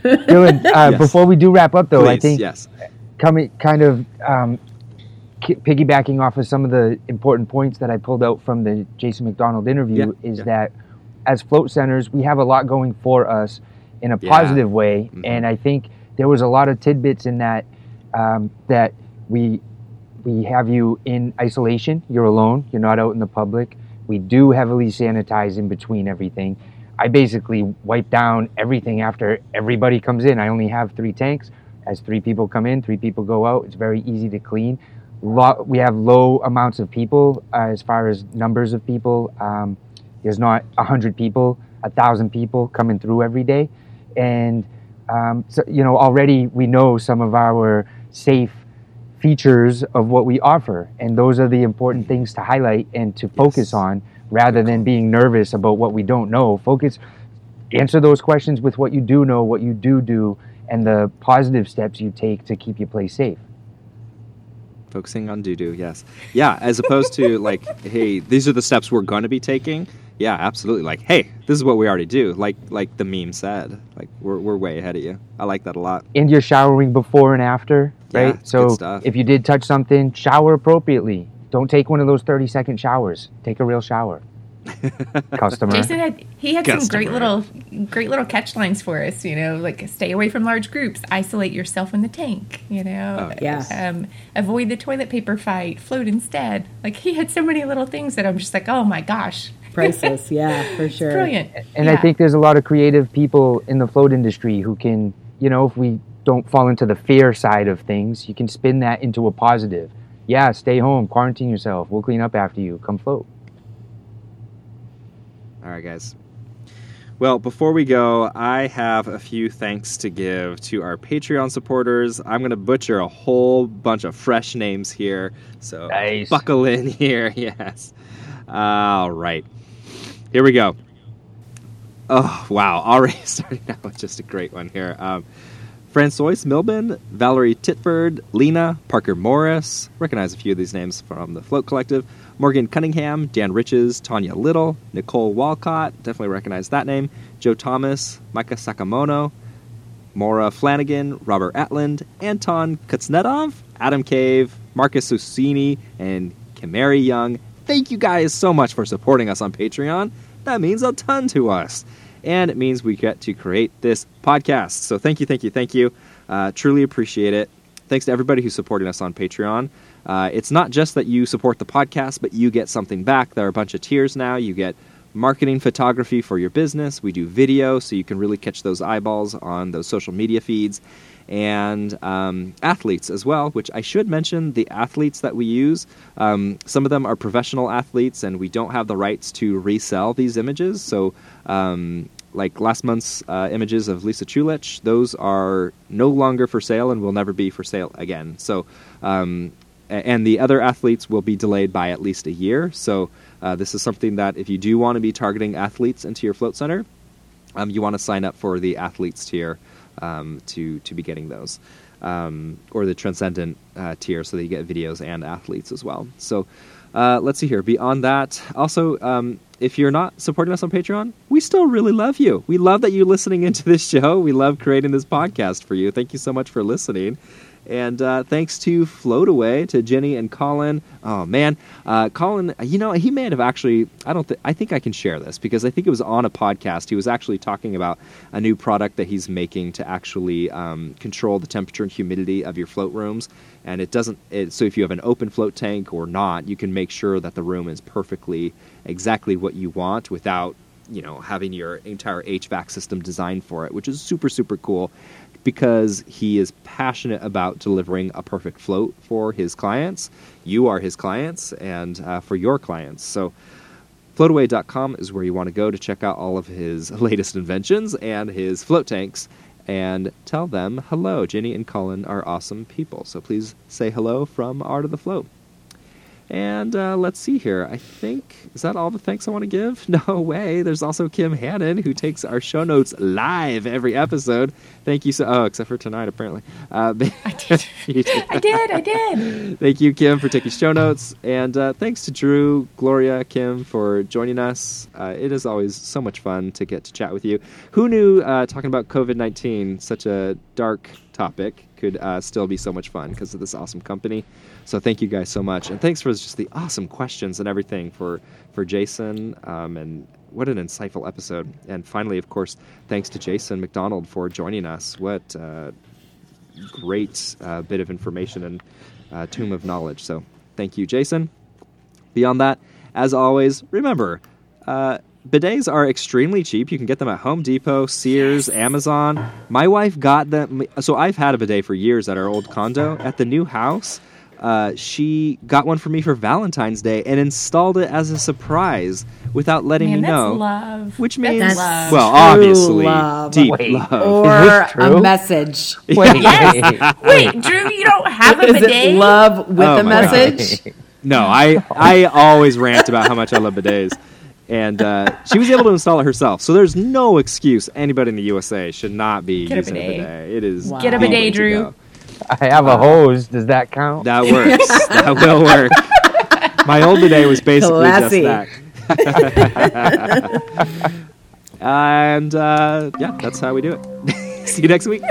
Dylan, uh, yes. before we do wrap up though, Please, I think yes. coming kind of um, piggybacking off of some of the important points that I pulled out from the Jason McDonald interview yeah, is yeah. that as float centers, we have a lot going for us. in a Yeah. positive way. Mhm. And I think there was a lot of tidbits in that um, that we we have you in isolation. You're alone. You're not out in the public. We do heavily sanitize in between everything. I basically wipe down everything after everybody comes in. I only have three tanks. As three people come in, three people go out. It's very easy to clean. We have low amounts of people uh, as far as numbers of people. Um, there's not a hundred people, a thousand people coming through every day, and um, so you know already we know some of our safe features of what we offer, and those are the important things to highlight and to focus Yes. on rather than being nervous about what we don't know. Focus, answer those questions with what you do know, what you do do, and the positive steps you take to keep your place safe. Focusing on do do, yes. Yeah, as opposed to like, hey, these are the steps we're going to be taking. Yeah, absolutely. Like, hey, this is what we already do. Like, like the meme said. Like, we're we're way ahead of you. I like that a lot. and you're showering before and after, Yeah, right? it's good so stuff. if you did touch something, shower appropriately. Don't take one of those 30 second showers. Take a real shower. Customer. Jason had he had some great little great little catch lines for us. You know, like stay away from large groups, isolate yourself in the tank. You know, Oh, yeah. um, avoid the toilet paper fight, float instead. Like he had so many little things that I'm just like, oh my gosh, Priceless, yeah, for sure. brilliant. And I think there's a lot of creative people in the float industry who can, you know, if we don't fall into the fear side of things, you can spin that into a positive. Yeah, stay home, quarantine yourself. We'll clean up after you. Come float. All right, guys. Well, before we go, I have a few thanks to give to our Patreon supporters. I'm going to butcher a whole bunch of fresh names here, so Nice. buckle in here. Yes. All right. Here we go. Oh, wow. Already starting out with just a great one here. Um, Francois Milben, Valerie Titford, Lena, Parker Morris. Recognize a few of these names from the Float Collective. Morgan Cunningham, Dan Riches, Tanya Little, Nicole Walcott. Definitely recognize that name. Joe Thomas, Micah Sakamono, Maura Flanagan, Robert Atland, Anton Kuznetsov, Adam Cave, Marcus Susini, and Kimari Young. Thank you guys so much for supporting us on Patreon. That means a ton to us. And it means we get to create this podcast. So thank you, thank you, thank you. Uh, truly appreciate it. Thanks to everybody who's supporting us on Patreon. Uh, it's not just that you support the podcast, but you get something back. There are a bunch of tiers now. You get marketing photography for your business. We do video, so you can really catch those eyeballs on those social media feeds. And um, athletes as well, which I should mention the athletes that we use. Um, some of them are professional athletes, and we don't have the rights to resell these images. So, um, like last month's uh, images of Lisa Chulich, those are no longer for sale and will never be for sale again. So, um, and the other athletes will be delayed by at least a year. So, uh, this is something that if you do want to be targeting athletes into your float center, um, you want to sign up for the athletes tier um, to to be getting those, um, or the transcendent uh, tier, so that you get videos and athletes as well. So uh, let's see here. Beyond that, also, um, if you're not supporting us on Patreon, we still really love you. We love that you're listening into this show. We love creating this podcast for you. Thank you so much for listening. And uh, thanks to Floataway, to Jenny and Colin. Oh man, uh, Colin, you know he may have actually. I don't. I think I can share this because I think it was on a podcast. He was actually talking about a new product that he's making to actually um, control the temperature and humidity of your float rooms. And it doesn't. It, so if you have an open float tank or not, you can make sure that the room is perfectly exactly what you want without you know having your entire HVAC system designed for it, which is super super cool because he is passionate about delivering a perfect float for his clients. You are his clients and uh, for your clients. So, floataway.com is where you want to go to check out all of his latest inventions and his float tanks and tell them hello. Jenny and Colin are awesome people. So, please say hello from Art of the Float. And uh, let's see here. I think, is that all the thanks I want to give? No way. There's also Kim Hannon, who takes our show notes live every episode. Thank you so, oh, except for tonight, apparently. Uh, I did. I did. I did. Thank you, Kim, for taking show notes. And uh, thanks to Drew, Gloria, Kim for joining us. Uh, it is always so much fun to get to chat with you. Who knew uh, talking about COVID 19, such a dark topic, could uh, still be so much fun because of this awesome company? So thank you guys so much. And thanks for just the awesome questions and everything for, for Jason um, and what an insightful episode. And finally, of course, thanks to Jason McDonald for joining us. What uh, great uh, bit of information and uh, tomb of knowledge. So thank you, Jason. Beyond that, as always, remember, uh, bidets are extremely cheap. You can get them at Home Depot, Sears, Amazon. My wife got them. So I've had a bidet for years at our old condo. At the new house, uh, she got one for me for Valentine's Day and installed it as a surprise without letting Man, me that's know. love. Which That's means, love. well, True obviously, love. deep Wait. love. Or a message. Wait, Wait, Drew, you don't have a Is bidet? it love with Oh a my God. message? No, I I always rant about how much I love bidets. And uh, she was able to install it herself. So there's no excuse anybody in the USA should not be Get using a bidet. bidet. It is Wow. Get a the bidet, way to Drew. Go. I have a hose. Does that count? That works. that will work. My old bidet was basically Classy. just that. and uh, yeah, that's how we do it. See you next week.